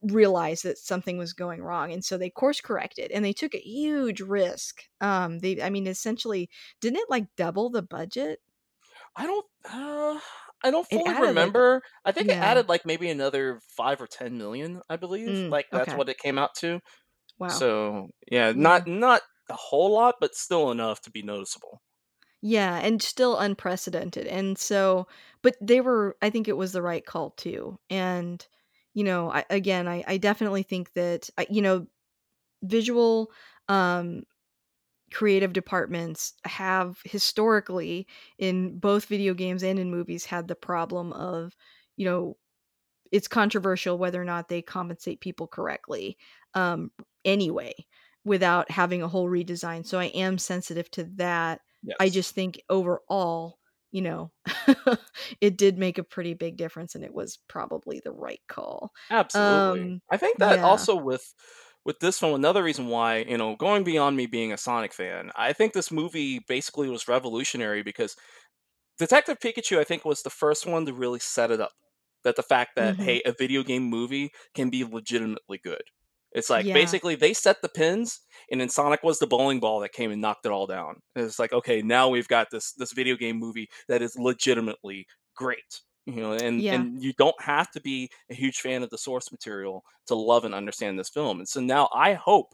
realized that something was going wrong. And so they course corrected and they took a huge risk. Um, they, I mean, essentially, didn't it like double the budget? I don't uh, I don't fully added like, remember. I think it added, like, maybe another 5 or 10,000,000, I believe, Mm, like, that's okay. what it came out to. Wow. So, yeah, Yeah. not not a whole lot, but still enough to be noticeable. Yeah. And still unprecedented. And so, but they were, I think it was the right call too. And, you know, I, again, I, I definitely think that, I, you know, visual, um, creative departments have historically in both video games and in movies had the problem of you know it's controversial whether or not they compensate people correctly um anyway without having a whole redesign so i am sensitive to that. I just think overall you know it did make a pretty big difference and it was probably the right call. Absolutely. um I think that yeah. also with with this film, another reason why, you know, going beyond me being a Sonic fan, I think this movie basically was revolutionary because Detective Pikachu, I think, was the first one to really set it up. That the fact that, mhm hey, a video game movie can be legitimately good. It's like yeah basically they set the pins, and then Sonic was the bowling ball that came and knocked it all down. And it's like, okay, now we've got this this video game movie that is legitimately great. You know, and yeah and you don't have to be a huge fan of the source material to love and understand this film. And so now I hope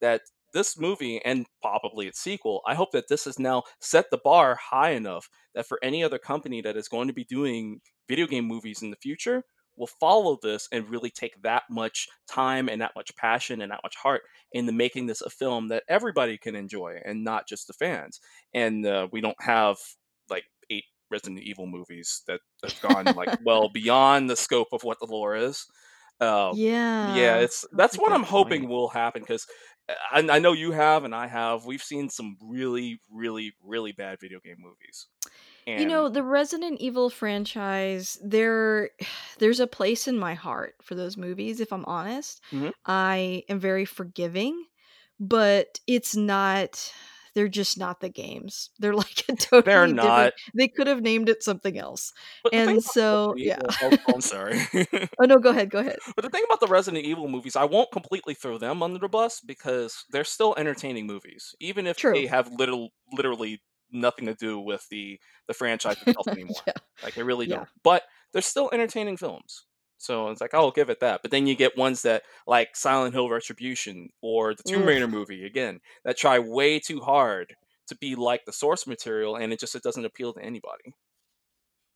that this movie and probably its sequel, I hope that this has now set the bar high enough that for any other company that is going to be doing video game movies in the future will follow this and really take that much time and that much passion and that much heart into making this a film that everybody can enjoy and not just the fans. And uh, we don't have Resident Evil movies that have gone like well beyond the scope of what the lore is. Um, yeah, Yeah, it's that's that's what I'm hoping point. will happen because I I know you have and I have, we've seen some really, really, really bad video game movies, You know, the Resident Evil franchise, there there's a place in my heart for those movies, if I'm honest. Mhm. I am very forgiving, but it's not they're just not the games. They're like a totally They're not. they could have named it something else. But And so, yeah. Evil oh, oh, I'm sorry. Oh, no, go ahead, go ahead. But the thing about the Resident Evil movies, I won't completely throw them under the bus because they're still entertaining movies, even if they have little literally nothing to do with the the franchise itself anymore. Yeah. Like, they really Yeah. don't. But they're still entertaining films. So, it's like, I'll give it that. But then you get ones that like Silent Hill: Retribution or the Tomb Raider Ugh. movie, again, that try way too hard to be like the source material, and it just it doesn't appeal to anybody.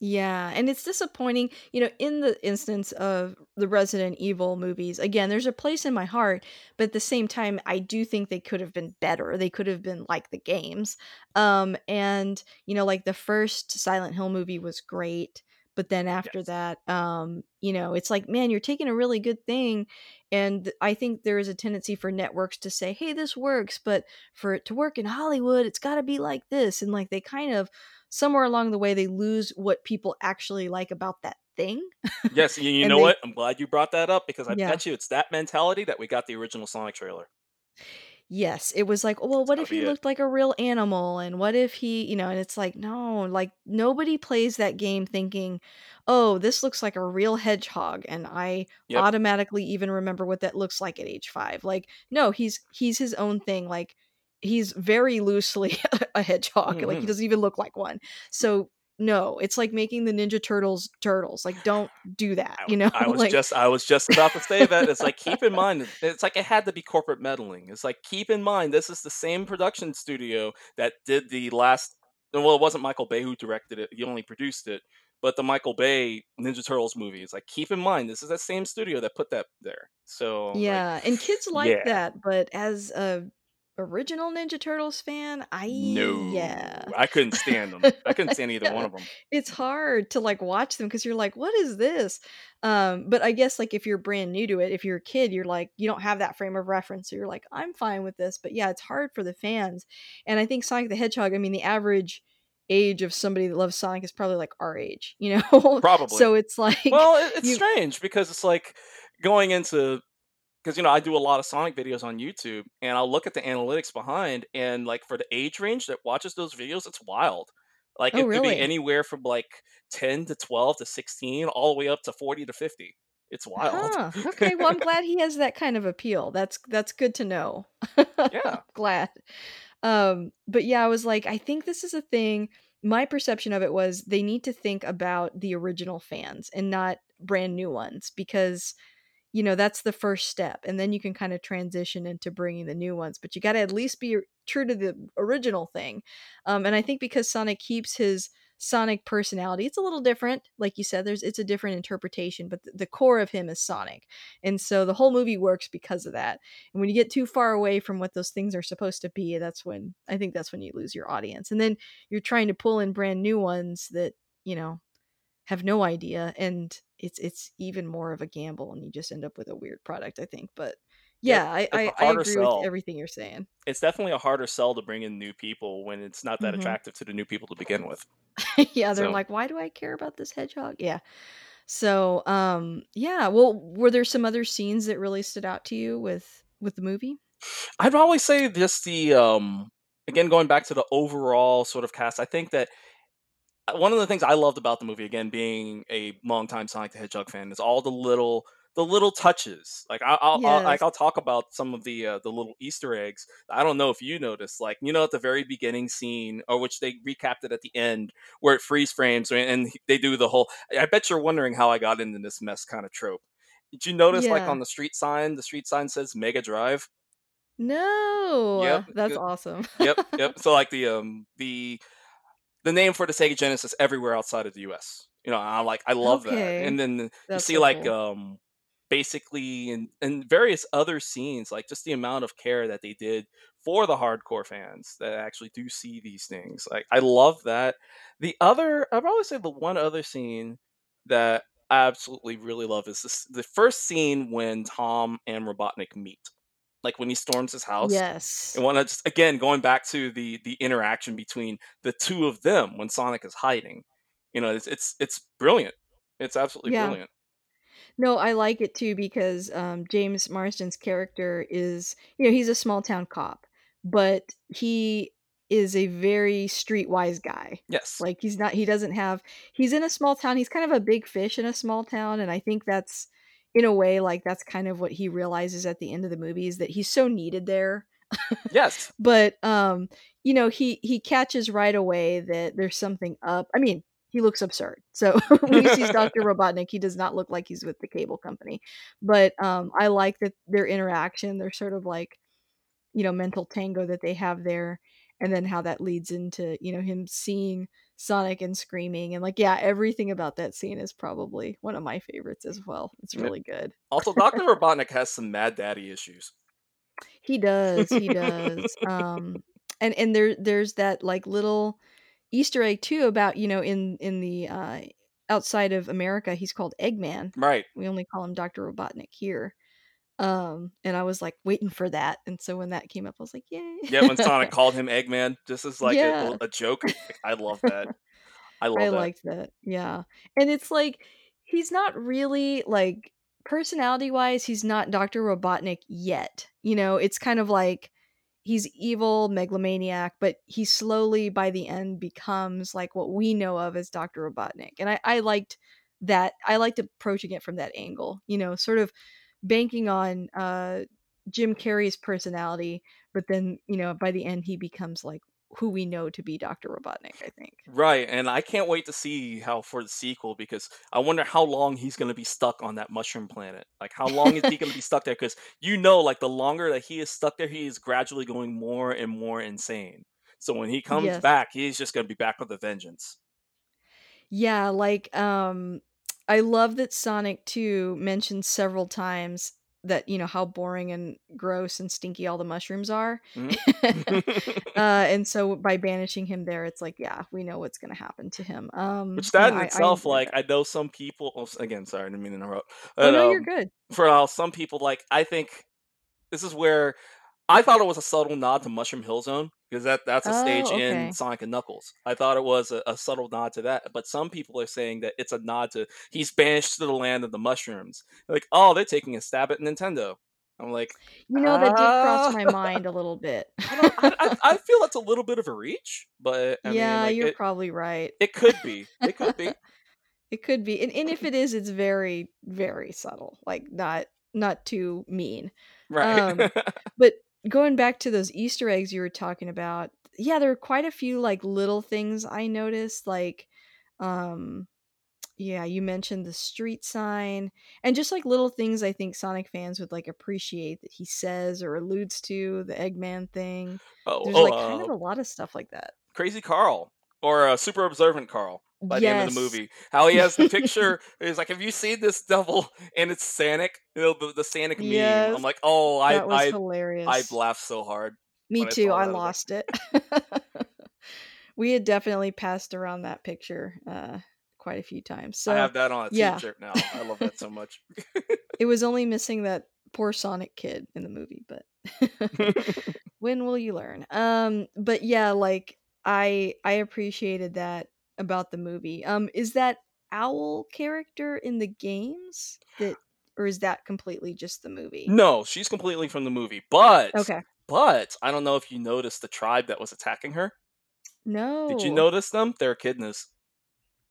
Yeah, and it's disappointing, you know, in the instance of the Resident Evil movies, again, there's a place in my heart, but at the same time, I do think they could have been better, they could have been like the games, um, and, you know, like, the first Silent Hill movie was great, but then after Yes. that, um, you know, it's like, "Man, you're taking a really good thing," and I think there is a tendency for networks to say, "Hey, this works, but for it to work in Hollywood, it's gotta be like this," and, like, they kind of somewhere along the way, they lose what people actually like about that thing, Yes, you you know they what? I'm glad you brought that up because I Yeah. bet you it's that mentality that we got the original Sonic trailer. Yes, it was like, "Well, what if he be it. looked like a real animal, and what if he" you know, and it's like, no, like, nobody plays that game thinking, "Oh, this looks like a real hedgehog, and I Yep. automatically even remember what that looks like at age 5." Like, no, he's he's his own thing, like, he's very loosely a hedgehog, like, he Mhm. doesn't even look like one. So, no, it's like making the Ninja Turtles turtles, like, don't do that, you know? I was Like just I was just about to say that, it's like, keep in mind, it's like it had to be corporate meddling, it's like, keep in mind, this is the same production studio that did the last well, it wasn't Michael Bay who directed it, he only produced it, but the Michael Bay Ninja Turtles movie, it's like, keep in mind, this is that same studio that put that there. So, I'm like, Yeah, and kids like yeah. that, but as a original Ninja Turtles fan, I No, yeah. I couldn't stand them. I couldn't stand either one of them. it's hard to, like, watch them because you're like, "What is this?" Um, but I guess, like, if you're brand new to it, if you're a kid, you're like you don't have that frame of reference, so you're like, "I'm fine with this," but yeah, it's hard for the fans, and I think Sonic the Hedgehog I mean, the average age of somebody that loves Sonic is probably, like, our age, you know? Probably. So, it's like, Well, it's you strange because it's like going into 'cause, you know, I do a lot of Sonic videos on YouTube, and I'll look at the analytics behind, and, like, for the age range that watches those videos, it's wild. Like, Oh, it could be anywhere from, like, 10 to 12 to 16 all the way up to 40 to 50. It's wild. Huh, okay, well, I'm glad he has that kind of appeal, that's that's good to know. Yeah. glad. Um, but yeah, I was like, I think this is a thing my perception of it was they need to think about the original fans and not brand new ones because, you know, that's the first step, and then you can kinda transition into bringing the new ones, but you gotta at least be true to the original thing. Um, and I think because Sonic keeps his Sonic personality it's a little different, like you said, there's it's a different interpretation, but the the core of him is Sonic, and so the whole movie works because of that, and when you get too far away from what those things are supposed to be, that's when I think that's when you lose your audience, and then you're trying to pull in brand new ones that, you know, have no idea, and it's it's even more of a gamble, and you just end up with a weird product, I think, but yeah, I I I agree with everything you're saying. It's definitely a harder sell to bring in new people when it's not that Mhm. attractive to the new people to begin with. Yeah, they're So like, "Why do I care about this hedgehog?" Yeah. So, um, yeah, well, were there some other scenes that really stood out to you with with the movie? I'd always say just the, um again, going back to the overall sort of cast, I think that one of the things I loved about the movie, again, being a longtime Sonic the Hedgehog fan, is all the little the little touches. Like, I I'll I'll like, I'll talk about some of the, uh, the little Easter eggs. I don't know if you noticed, like, you know, at the very beginning scene, or which they recapped it at the end, where it freeze frames and they do the whole I bet you're wondering how I got into this mess kinda trope. Did you notice, like, on the street sign, the street sign says Mega Drive? Yep, No! That's g awesome. yep, yep. So, like, the, um, the the name for the Sega Genesis everywhere outside of the US. You know, I'm like, I love that, and Okay. then you see, so like, cool. um basically in in various other scenes, like just the amount of care that they did for the hardcore fans that actually do see these things. Like I love that. The other I'd probably say the one other scene that I absolutely really love is this the first scene when Tom and Robotnik meet. Like when he storms his house. Yes. And when it's again going back to the the interaction between the two of them when Sonic is hiding. You know, it's it's it's brilliant. It's absolutely Yeah. brilliant. No, I like it too because, um, James Marsden's character is you know, he's a small town cop, but he is a very streetwise guy. Yes. Like, he's not he doesn't have he's in a small town, he's kind of a big fish in a small town, and I think that's in a way, like, that's kind of what he realizes at the end of the movie is that he's so needed there. Yes. But, um, you know, he he catches right away that there's something up. I mean, he looks absurd. So when he sees Dr. Robotnik, he does not look like he's with the cable company. But, um, I like that their interaction, their sort of like, you know, mental tango that they have there, and then how that leads into, you know, him seeing Sonic and screaming and like, yeah, everything about that scene is probably one of my favorites as well. It's really good. Also, Dr. Robotnik has some mad daddy issues. He does, he does. Um, and and there there's that, like, little Easter egg too about, you know, in in the, uh outside of America, he's called Eggman. Right. We only call him Dr. Robotnik here. Um, and I was, like, waiting for that, and so when that came up, I was like, "Yay." Yeah, when Sonic called him Eggman just as like a Yeah. a a joke. I love that. I I love that. liked that, yeah. And it's like, he's not really like, personality-wise, he's not Dr. Robotnik yet, you know? It's kind of like he's evil megalomaniac, but he slowly, by the end, becomes like what we know of as Dr. Robotnik, and I I liked that I liked approaching it from that angle, you know, sort of banking on, uh, Jim Carrey's personality, but then, you know, by the end, he becomes, like, who we know to be Dr. Robotnik, I think. Right, and I can't wait to see how for the sequel because I wonder how long he's gonna be stuck on that mushroom planet. Like, how long is he gonna be stuck there cuz you know, like, the longer that he is stuck there, he is gradually going more and more insane. So when he comes Yes. back, he's just gonna be back with a vengeance. Yeah, like, um, I love that Sonic 2 mentions several times that, you know, how boring and gross and stinky all the mushrooms are. Mhm. Uh, and so by banishing him there, it's like, yeah, we know what's gonna happen to him. Um, Which that yeah, in I I itself, like, that. I know some people oh, again, sorry, I didn't mean to interrupt. Oh, But, no, you're um, good. for how some people, like I think this is where I thought it was a subtle nod to Mushroom Hill Zone, 'cause that that's a stage Oh, in. Sonic and Knuckles. I thought it was a a subtle nod to that, but some people are saying that it's a nod to he's banished to the land of the mushrooms. Like, "Oh, they're taking a stab at Nintendo." I'm like, You know, that did cross "Uh" my mind a little bit. I don't I I feel that's a little bit of a reach, but, I mean, Yeah, like, you're it probably right. it could be. It could be. It could be, and and if it is, it's very, very subtle, like, not not too mean. Right. Um, but going back to those Easter eggs you were talking about, yeah, there are quite a few, like, little things I noticed, like, um, yeah, you mentioned the street sign, and just, like, little things I think Sonic fans would, like, appreciate that he says or alludes to, the Eggman thing. Oh There's, oh, like, kind of uh a lot of stuff like that. Crazy Carl, or, uh, Super Observant Carl by the end of the movie. How he has the picture, he's like, "Have you seen this devil?" And it's Sanic, you know, the the Sanic meme. I'm like, "Oh, I That was I I've laughed so hard Me too, I I lost it. We had definitely passed around that picture, uh, quite a few times. So I have that on a yeah. t-shirt now. I love that so much. It was only missing that poor Sonic kid in the movie, but when will you learn? Um, but yeah, like, I I appreciated that about the movie. Um, is that owl character in the games that or is that completely just the movie? No, she's completely from the movie, but Okay. but I don't know if you noticed the tribe that was attacking her? No. Did you notice them? They're echidnas.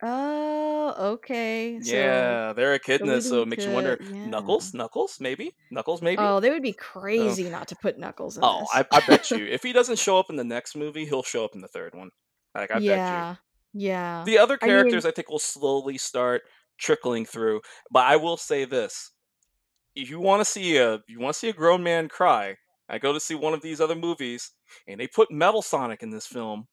Oh, okay. So Yeah, they're echidnas, so it makes you wonder, yeah. Knuckles? Knuckles, maybe? Knuckles, maybe? Oh, they would be So crazy not to put Knuckles in Oh, this. I I bet you, if he doesn't show up in the next movie, he'll show up in the 3rd one. Like, I bet you. Yeah. The other I mean characters I think will slowly start trickling through, but I will say this, if you wanna see a you wanna see a grown man cry, I go to see one of these other movies, and they put Metal Sonic in this film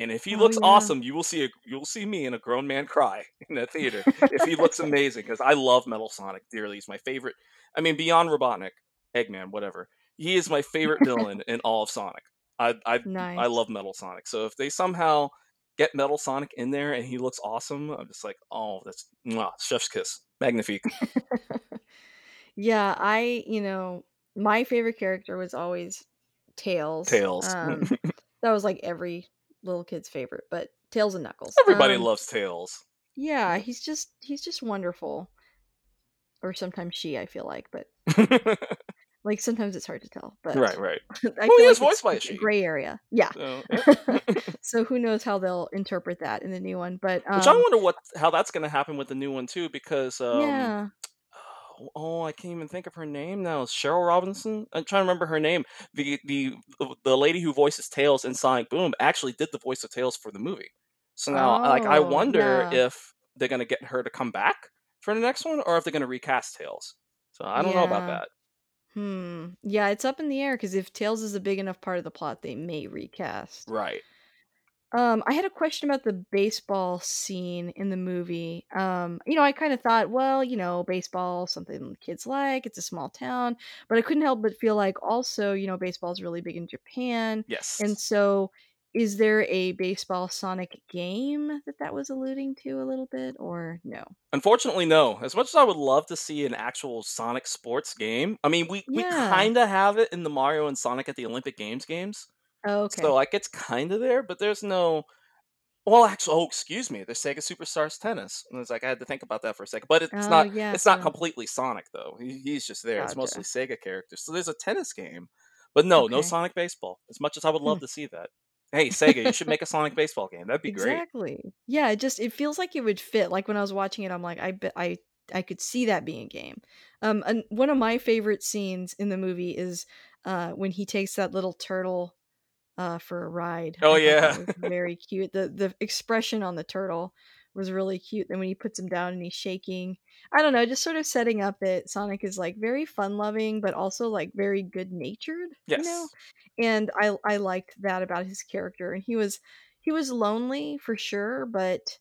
And if he Oh, looks yeah. awesome, you will see a you'll see me and a grown man cry in that theater if he looks amazing because I love Metal Sonic dearly. He's my favorite I mean, beyond Robotnik, Eggman, whatever. He is my favorite villain in all of Sonic. I I I love Metal Sonic. So if they somehow get Metal Sonic in there and he looks awesome, I'm just like, "Oh, that's mwah, chef's kiss. Magnifique." Yeah, I you know, my favorite character was always Tails. Tails. Um, that was, like, every little kid's favorite, but Tails and Knuckles. Everybody Um loves Tails. Yeah, he's just he's just wonderful. Or sometimes she, I feel like, but like, sometimes it's hard to tell, but Right, right. I Well, he is like it's voiced by a gray area. Yeah. So, yep. So, who knows how they'll interpret that in the new one, but, Which I um wonder what how that's gonna happen with the new one too because, um Yeah. oh oh, I can't even think of her name now. Cheryl Robinson? I'm trying to remember her name. The the the lady who voices Tails in Sonic Boom actually did the voice of Tails for the movie. So now, like, I Oh, wonder yeah. if they're gonna get her to come back for the next one or if they're gonna recast Tails. So, I don't know about that. Hmm. Yeah, it's up in the air because if Tails is a big enough part of the plot, they may recast. Right. Um, I had a question about the baseball scene in the movie. Um, you know, I kinda thought, well, you know, baseball, something kids like, it's a small town, but I couldn't help but feel like also, you know, baseball is really big in Japan, Yes. and so is there a baseball Sonic game that that was alluding to a little bit or no? Unfortunately, no. As much as I would love to see an actual Sonic sports game, I mean, we we kinda have it in the Mario and Sonic at the Olympic Games games. Oh, So, like, it's kinda there, but there's no well, actually oh, excuse me, there's Sega Superstars Tennis. And it's like, I had to think about that for a second, but it's Oh, not yeah, it's not completely Sonic, though. He he's just there. It's mostly Sega characters. So there's a tennis game, but no, no Sonic baseball, as much as I would love Hmm. to see that. Hey, Sega, you should make a Sonic baseball game. That'd be great. Exactly. Yeah, it just it feels like it would fit, like, when I was watching it, I'm like, I bet I I could see that being a game. Um, and one of my favorite scenes in the movie is, uh, when he takes that little turtle, uh, for a ride. Oh, yeah. very cute. The the expression on the turtle was really cute, then when he puts him down and he's shaking. I don't know, just sort of setting up that Sonic is, like, very fun-loving, but also, like, very good-natured, you know? And I I liked that about his character, and he was he was lonely for sure, but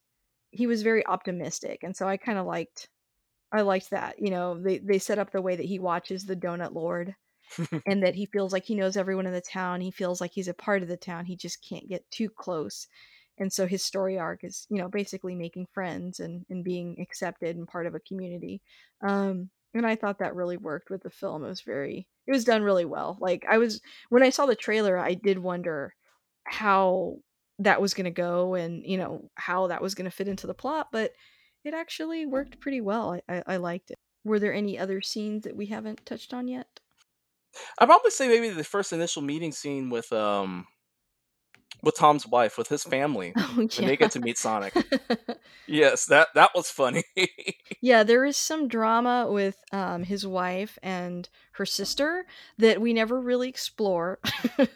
he was very optimistic, and so I kinda liked I liked that, you know? They they set up the way that he watches the Donut Lord and that he feels like he knows everyone in the town, he feels like he's a part of the town, he just can't get too close. And so his story arc is, you know, basically making friends and and being accepted and part of a community. Um, and I thought that really worked with the film. It was very it was done really well. Like, I was when I saw the trailer, I did wonder how that was gonna go and, you know, how that was gonna fit into the plot, but it actually worked pretty well. I I I liked it. Were there any other scenes that we haven't touched on yet? I'd probably say maybe the first initial meeting scene with, um with Tom's wife, with his family, Oh, when they get to meet Sonic. Yes, that that was funny. Yeah, there is some drama with, um, his wife and her sister that we never really explore,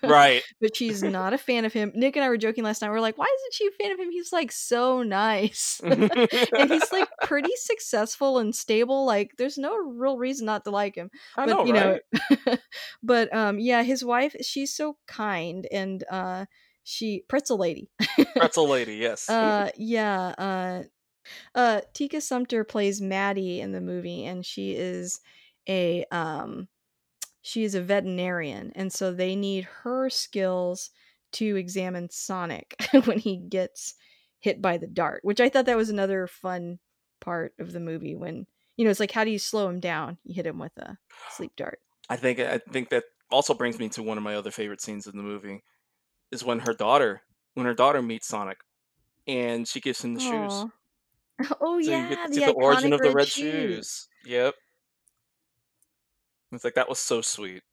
Right. but she's not a fan of him. Nick and I were joking last night, we're like, "Why isn't she a fan of him? He's, like, so nice." And he's, like, pretty successful and stable, like, there's no real reason not to like him. I But, know, you know right? but, um, yeah, his wife, she's so kind and, uh, she Pretzel Lady. Pretzel Lady, yes. Uh, yeah, uh uh, Tika Sumpter plays Maddie in the movie, and she is a, um she is a veterinarian, and so they need her skills to examine Sonic when he gets hit by the dart, which I thought that was another fun part of the movie when you know, it's like, how do you slow him down? You hit him with a sleep dart. I think I think that also brings me to one of my other favorite scenes in the movie, is when her daughter when her daughter meets Sonic, and she gives him the shoes. Oh, So yeah, the the origin of the red red shoes. shoes. Yep. It's like, that was so sweet.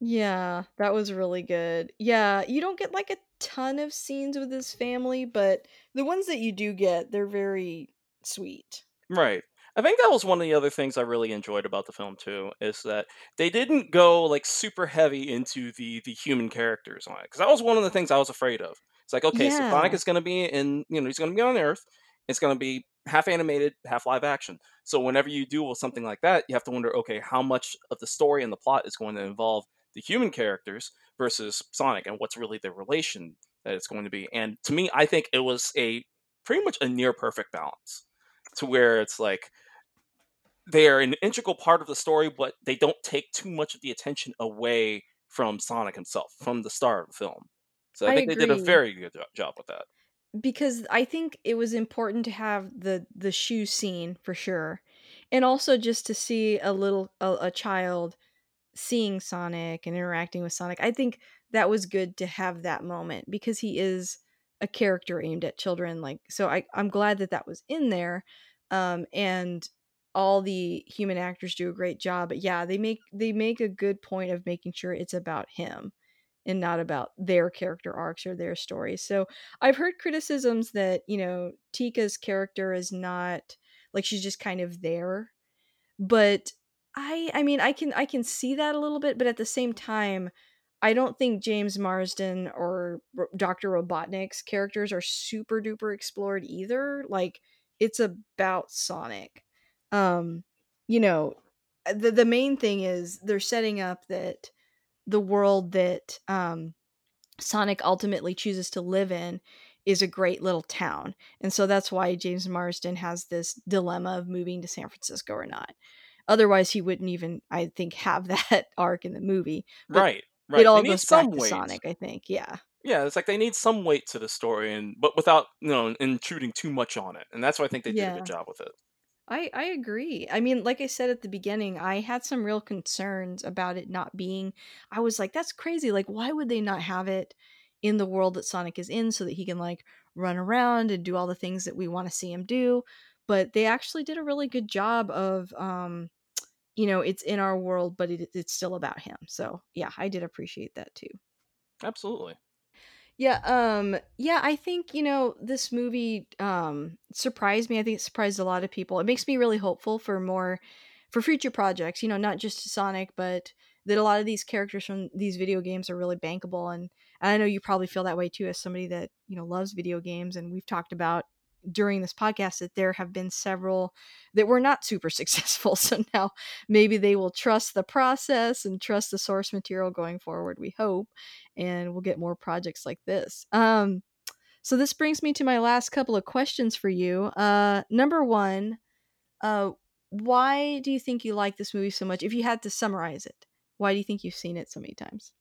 Yeah, that was really good. Yeah, you don't get, like, a ton of scenes with his family, but the ones that you do get, they're very sweet. Right. I think that was one of the other things I really enjoyed about the film too, is that they didn't go, like, super heavy into the the human characters on it because that was one of the things I was afraid of. It's like, okay, so Sonic is gonna be in you know, he's gonna be on Earth, it's gonna be half animated, half live action. So whenever you do with something like that, you have to wonder, okay, how much of the story and the plot is going to involve the human characters versus Sonic, and what's really the relation that it's going to be. And to me, I think it was a pretty much a near perfect balance to where it's like they are an integral part of the story, but they don't take too much of the attention away from Sonic himself from the star of the film. So I I think they did a very good job with that. Because I think it was important to have the the shoe scene for sure, and also just to see a little a, a child seeing Sonic and interacting with Sonic. I think that was good to have that moment because he is a character aimed at children. Like, so I I'm glad that that was in there, um, and all the human actors do a great job. But yeah, they make they make a good point of making sure it's about him and not about their character arcs or their stories. So I've heard criticisms that, you know, Tika's character is not like she's just kind of there. But I I mean, I can I can see that a little bit, but at the same time, I don't think James Marsden or Dr. Robotnik's characters are super duper explored either. Like it's about Sonic. Um, you know, the the main thing is they're setting up that the world that um, Sonic ultimately chooses to live in is a great little town. And so that's why James Marsden has this dilemma of moving to San Francisco or not. Otherwise, he wouldn't even, I think, have that arc in the movie. But Right, it right. They all need goes some back to. Sonic, I think. Yeah. Yeah, it's like they need some weight to the story, and but without you know intruding too much on it. And that's why I think they did a good job with it. I I agree. I mean, like I said at the beginning, I had some real concerns about it not being I was like, that's crazy. Like, why would they not have it in the world that Sonic is in so that he can like run around and do all the things that we want to see him do? But they actually did a really good job of um, you know, it's in our world, but it, it's still about him. So yeah, I did appreciate that too. Absolutely. Yeah, um yeah, I think, you know, this movie um surprised me. I think it surprised a lot of people. It makes me really hopeful for more for future projects, you know, not just Sonic, but that a lot of these characters from these video games are really bankable and, and I know you probably feel that way too as somebody that, you know, loves video games and we've talked about during this podcast that there have been several that were not super successful. So now maybe they will trust the process and trust the source material going forward, we hope and we'll get more projects like this. Um, so this brings me to my last couple of questions for you. Uh, number one, uh, why do you think you like this movie so much? If you had to summarize it, why do you think you've seen it so many times?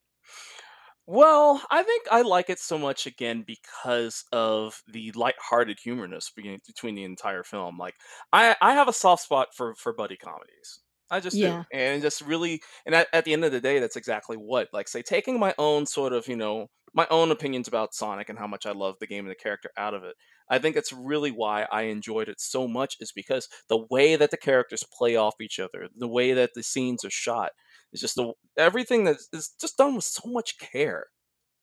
Well, I think I like it so much again because of the lighthearted humorness between the entire film. Like I I have a soft spot for for buddy comedies. I just do. Yeah. And just really and at, at the end of the day that's exactly what like say taking my own sort of, you know, my own opinions about Sonic and how much I love the game and the character out of it. I think it's really why I enjoyed it so much is because the way that the characters play off each other, the way that the scenes are shot, is just the everything that is just done with so much care.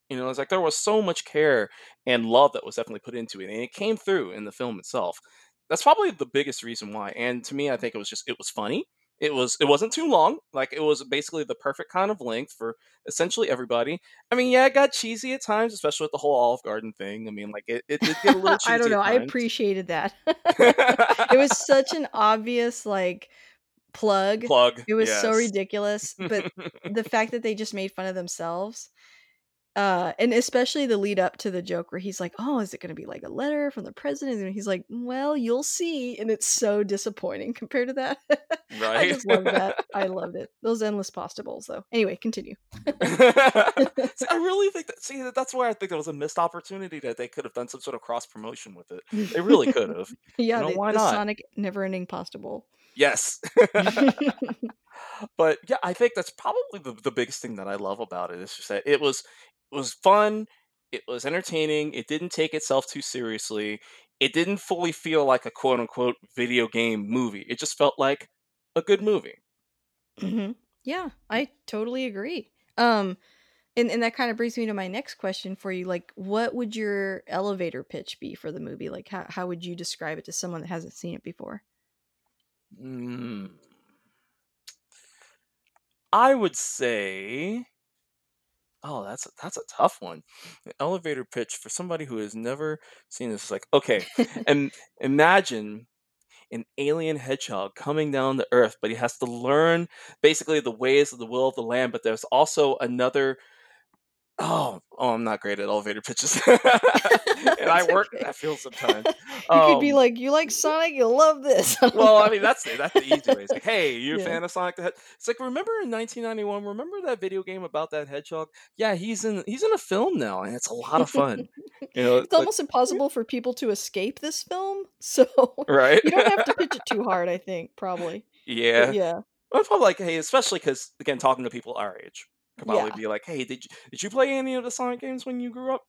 You know, it's like there was so much care and love that was definitely put into it, and it came through in the film itself. That's probably the biggest reason why. And to me, I think it was just it was funny. It was it wasn't too long. Like it was basically the perfect kind of length for essentially everybody. I mean, yeah, it got cheesy at times, especially with the whole Olive Garden thing. I mean, like it, it did get a little I don't know. I appreciated that. it was such an obvious like plug. Plug, It was so ridiculous, but the fact that they just made fun of themselves Uh, and especially the lead up to the joke where he's like, "Oh, is it gonna be like a letter from the president?" And he's like, "Well, you'll see." And it's so disappointing compared to that. I right? just love that. I loved it. Those endless pasta bowls, though. Anyway, continue. see, I really think that. See, that's why I think it was a missed opportunity that they could have done some sort of cross promotion with it. They really could have. You yeah, know the, why the not? Sonic never-ending pasta bowl. Yes. but yeah, I think that's probably the, the biggest thing that I love about it. Is just that it was it was fun. It was entertaining. It didn't take itself too seriously. It didn't fully feel like a quote unquote video game movie. It just felt like a good movie. hmm Yeah, I totally agree. Um, and and that kind of brings me to my next question for you. Like, what would your elevator pitch be for the movie? Like, how how would you describe it to someone that hasn't seen it before? Mm. I would say Oh, that's a that's a tough one. An elevator pitch for somebody who has never seen this is like, okay, and imagine an alien hedgehog coming down to Earth, but he has to learn basically the ways of the will of the land. But there's also another Oh, oh, I'm not great at elevator pitches. And I work okay. that field sometimes. You could be Um like, "You like Sonic? You'll love this." Well, I mean, that's the that's the easy way. It's like, "Hey, you a Yeah. fan of Sonic the Hedge" It's like, "Remember in 1991, remember that video game about that hedgehog? Yeah, he's in he's in a film now, and it's a lot of fun." You know, It's like almost impossible for people to escape this film, so Right? you don't have to pitch it too hard, I think, probably. But Yeah. yeah. Well, it's probably like, hey, especially because again, talking to people our age, could probably Yeah. be like, "Hey, did you did you play any of the Sonic games when you grew up?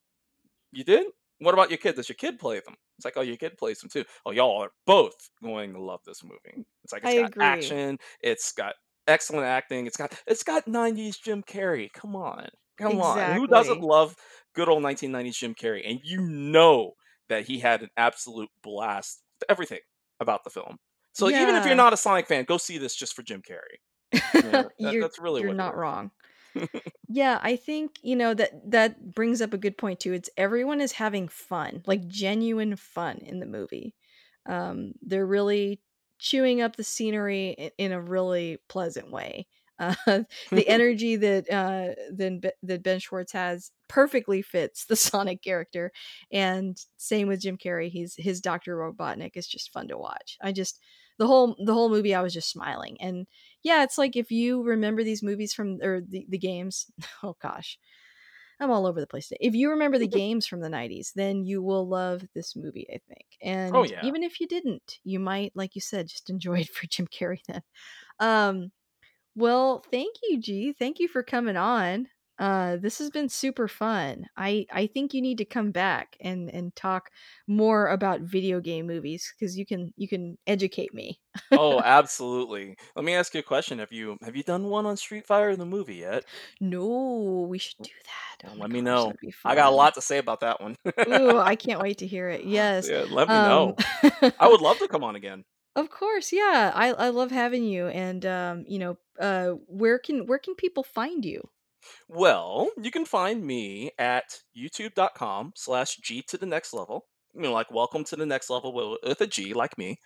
You did? What about your kid? Does your kid play them?" It's like, "Oh, your kid plays them too. Oh, y'all are both going to love this movie." It's like, I it's got agree. action, it's got excellent acting, it's got it's got '90s Jim Carrey, come on, come on. Who doesn't love good old 1990s Jim Carrey? And you know that he had an absolute blast with everything about the film. So even if you're not a Sonic fan, go see this just for Jim Carrey. Yeah, that that's really you're what it not wrong. Yeah, I think, you know, that that brings up a good point too. It's everyone is having fun, like, genuine fun in the movie. Um, they're really chewing up the scenery in a really pleasant way. Uh, the energy that, uh, then that Ben Schwartz has perfectly fits the Sonic character, and same with Jim Carrey, he's his Dr. Robotnik is just fun to watch. I just the whole the whole movie, I was just smiling, and yeah, it's like if you remember these movies from or the the games oh gosh, I'm all over the place today. If you remember the games from the '90s, then you will love this movie, I think. Oh, And yeah. even if you didn't, you might, like you said, just enjoy it for Jim Carrey then. Um, well, thank you, G, thank you for coming on. Uh, this has been super fun. I I think you need to come back and and talk more about video game movies because you can you can educate me. Oh, absolutely. Let me ask you a question, have you have you done one on Street Fighter the movie yet? No, we should do that. Oh let me gosh, know. I got a lot to say about that one. Ooh, I can't wait to hear it. Yes. Yeah, let me Um know. I would love to come on again. Of course, yeah. I I love having you, and, um, you know, uh, where can where can people find you? Well, you can find me at youtube.com slash G to the next level. You know, like, welcome to the next level with a G, like me.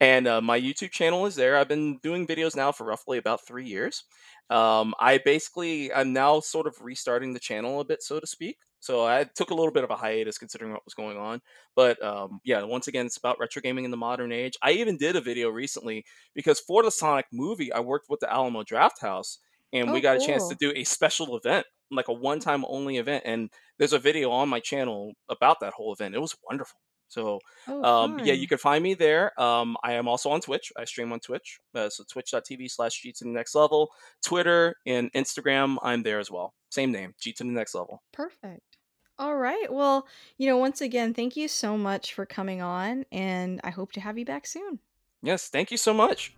And, uh, my YouTube channel is there. I've been doing videos now for roughly about 3 years. Um, I basically I'm now sort of restarting the channel a bit, so to speak. So I took a little bit of a hiatus considering what was going on. But, um, yeah, once again, it's about retro gaming in the modern age. I even did a video recently because for the Sonic movie, I worked with the Alamo Drafthouse, and we Oh, got a chance to do a special event, like a one-time only event, and there's a video on my channel about that whole event. It was wonderful. So, Oh, um, yeah, you can find me there. Um, I am also on Twitch. I stream on Twitch. Uh, so twitch.tv slash G to the next level. Twitter and Instagram, I'm there as well. Same name, G to the next level. Perfect. Alright, well, you know, once again, thank you so much for coming on, and I hope to have you back soon. Yes, thank you so much.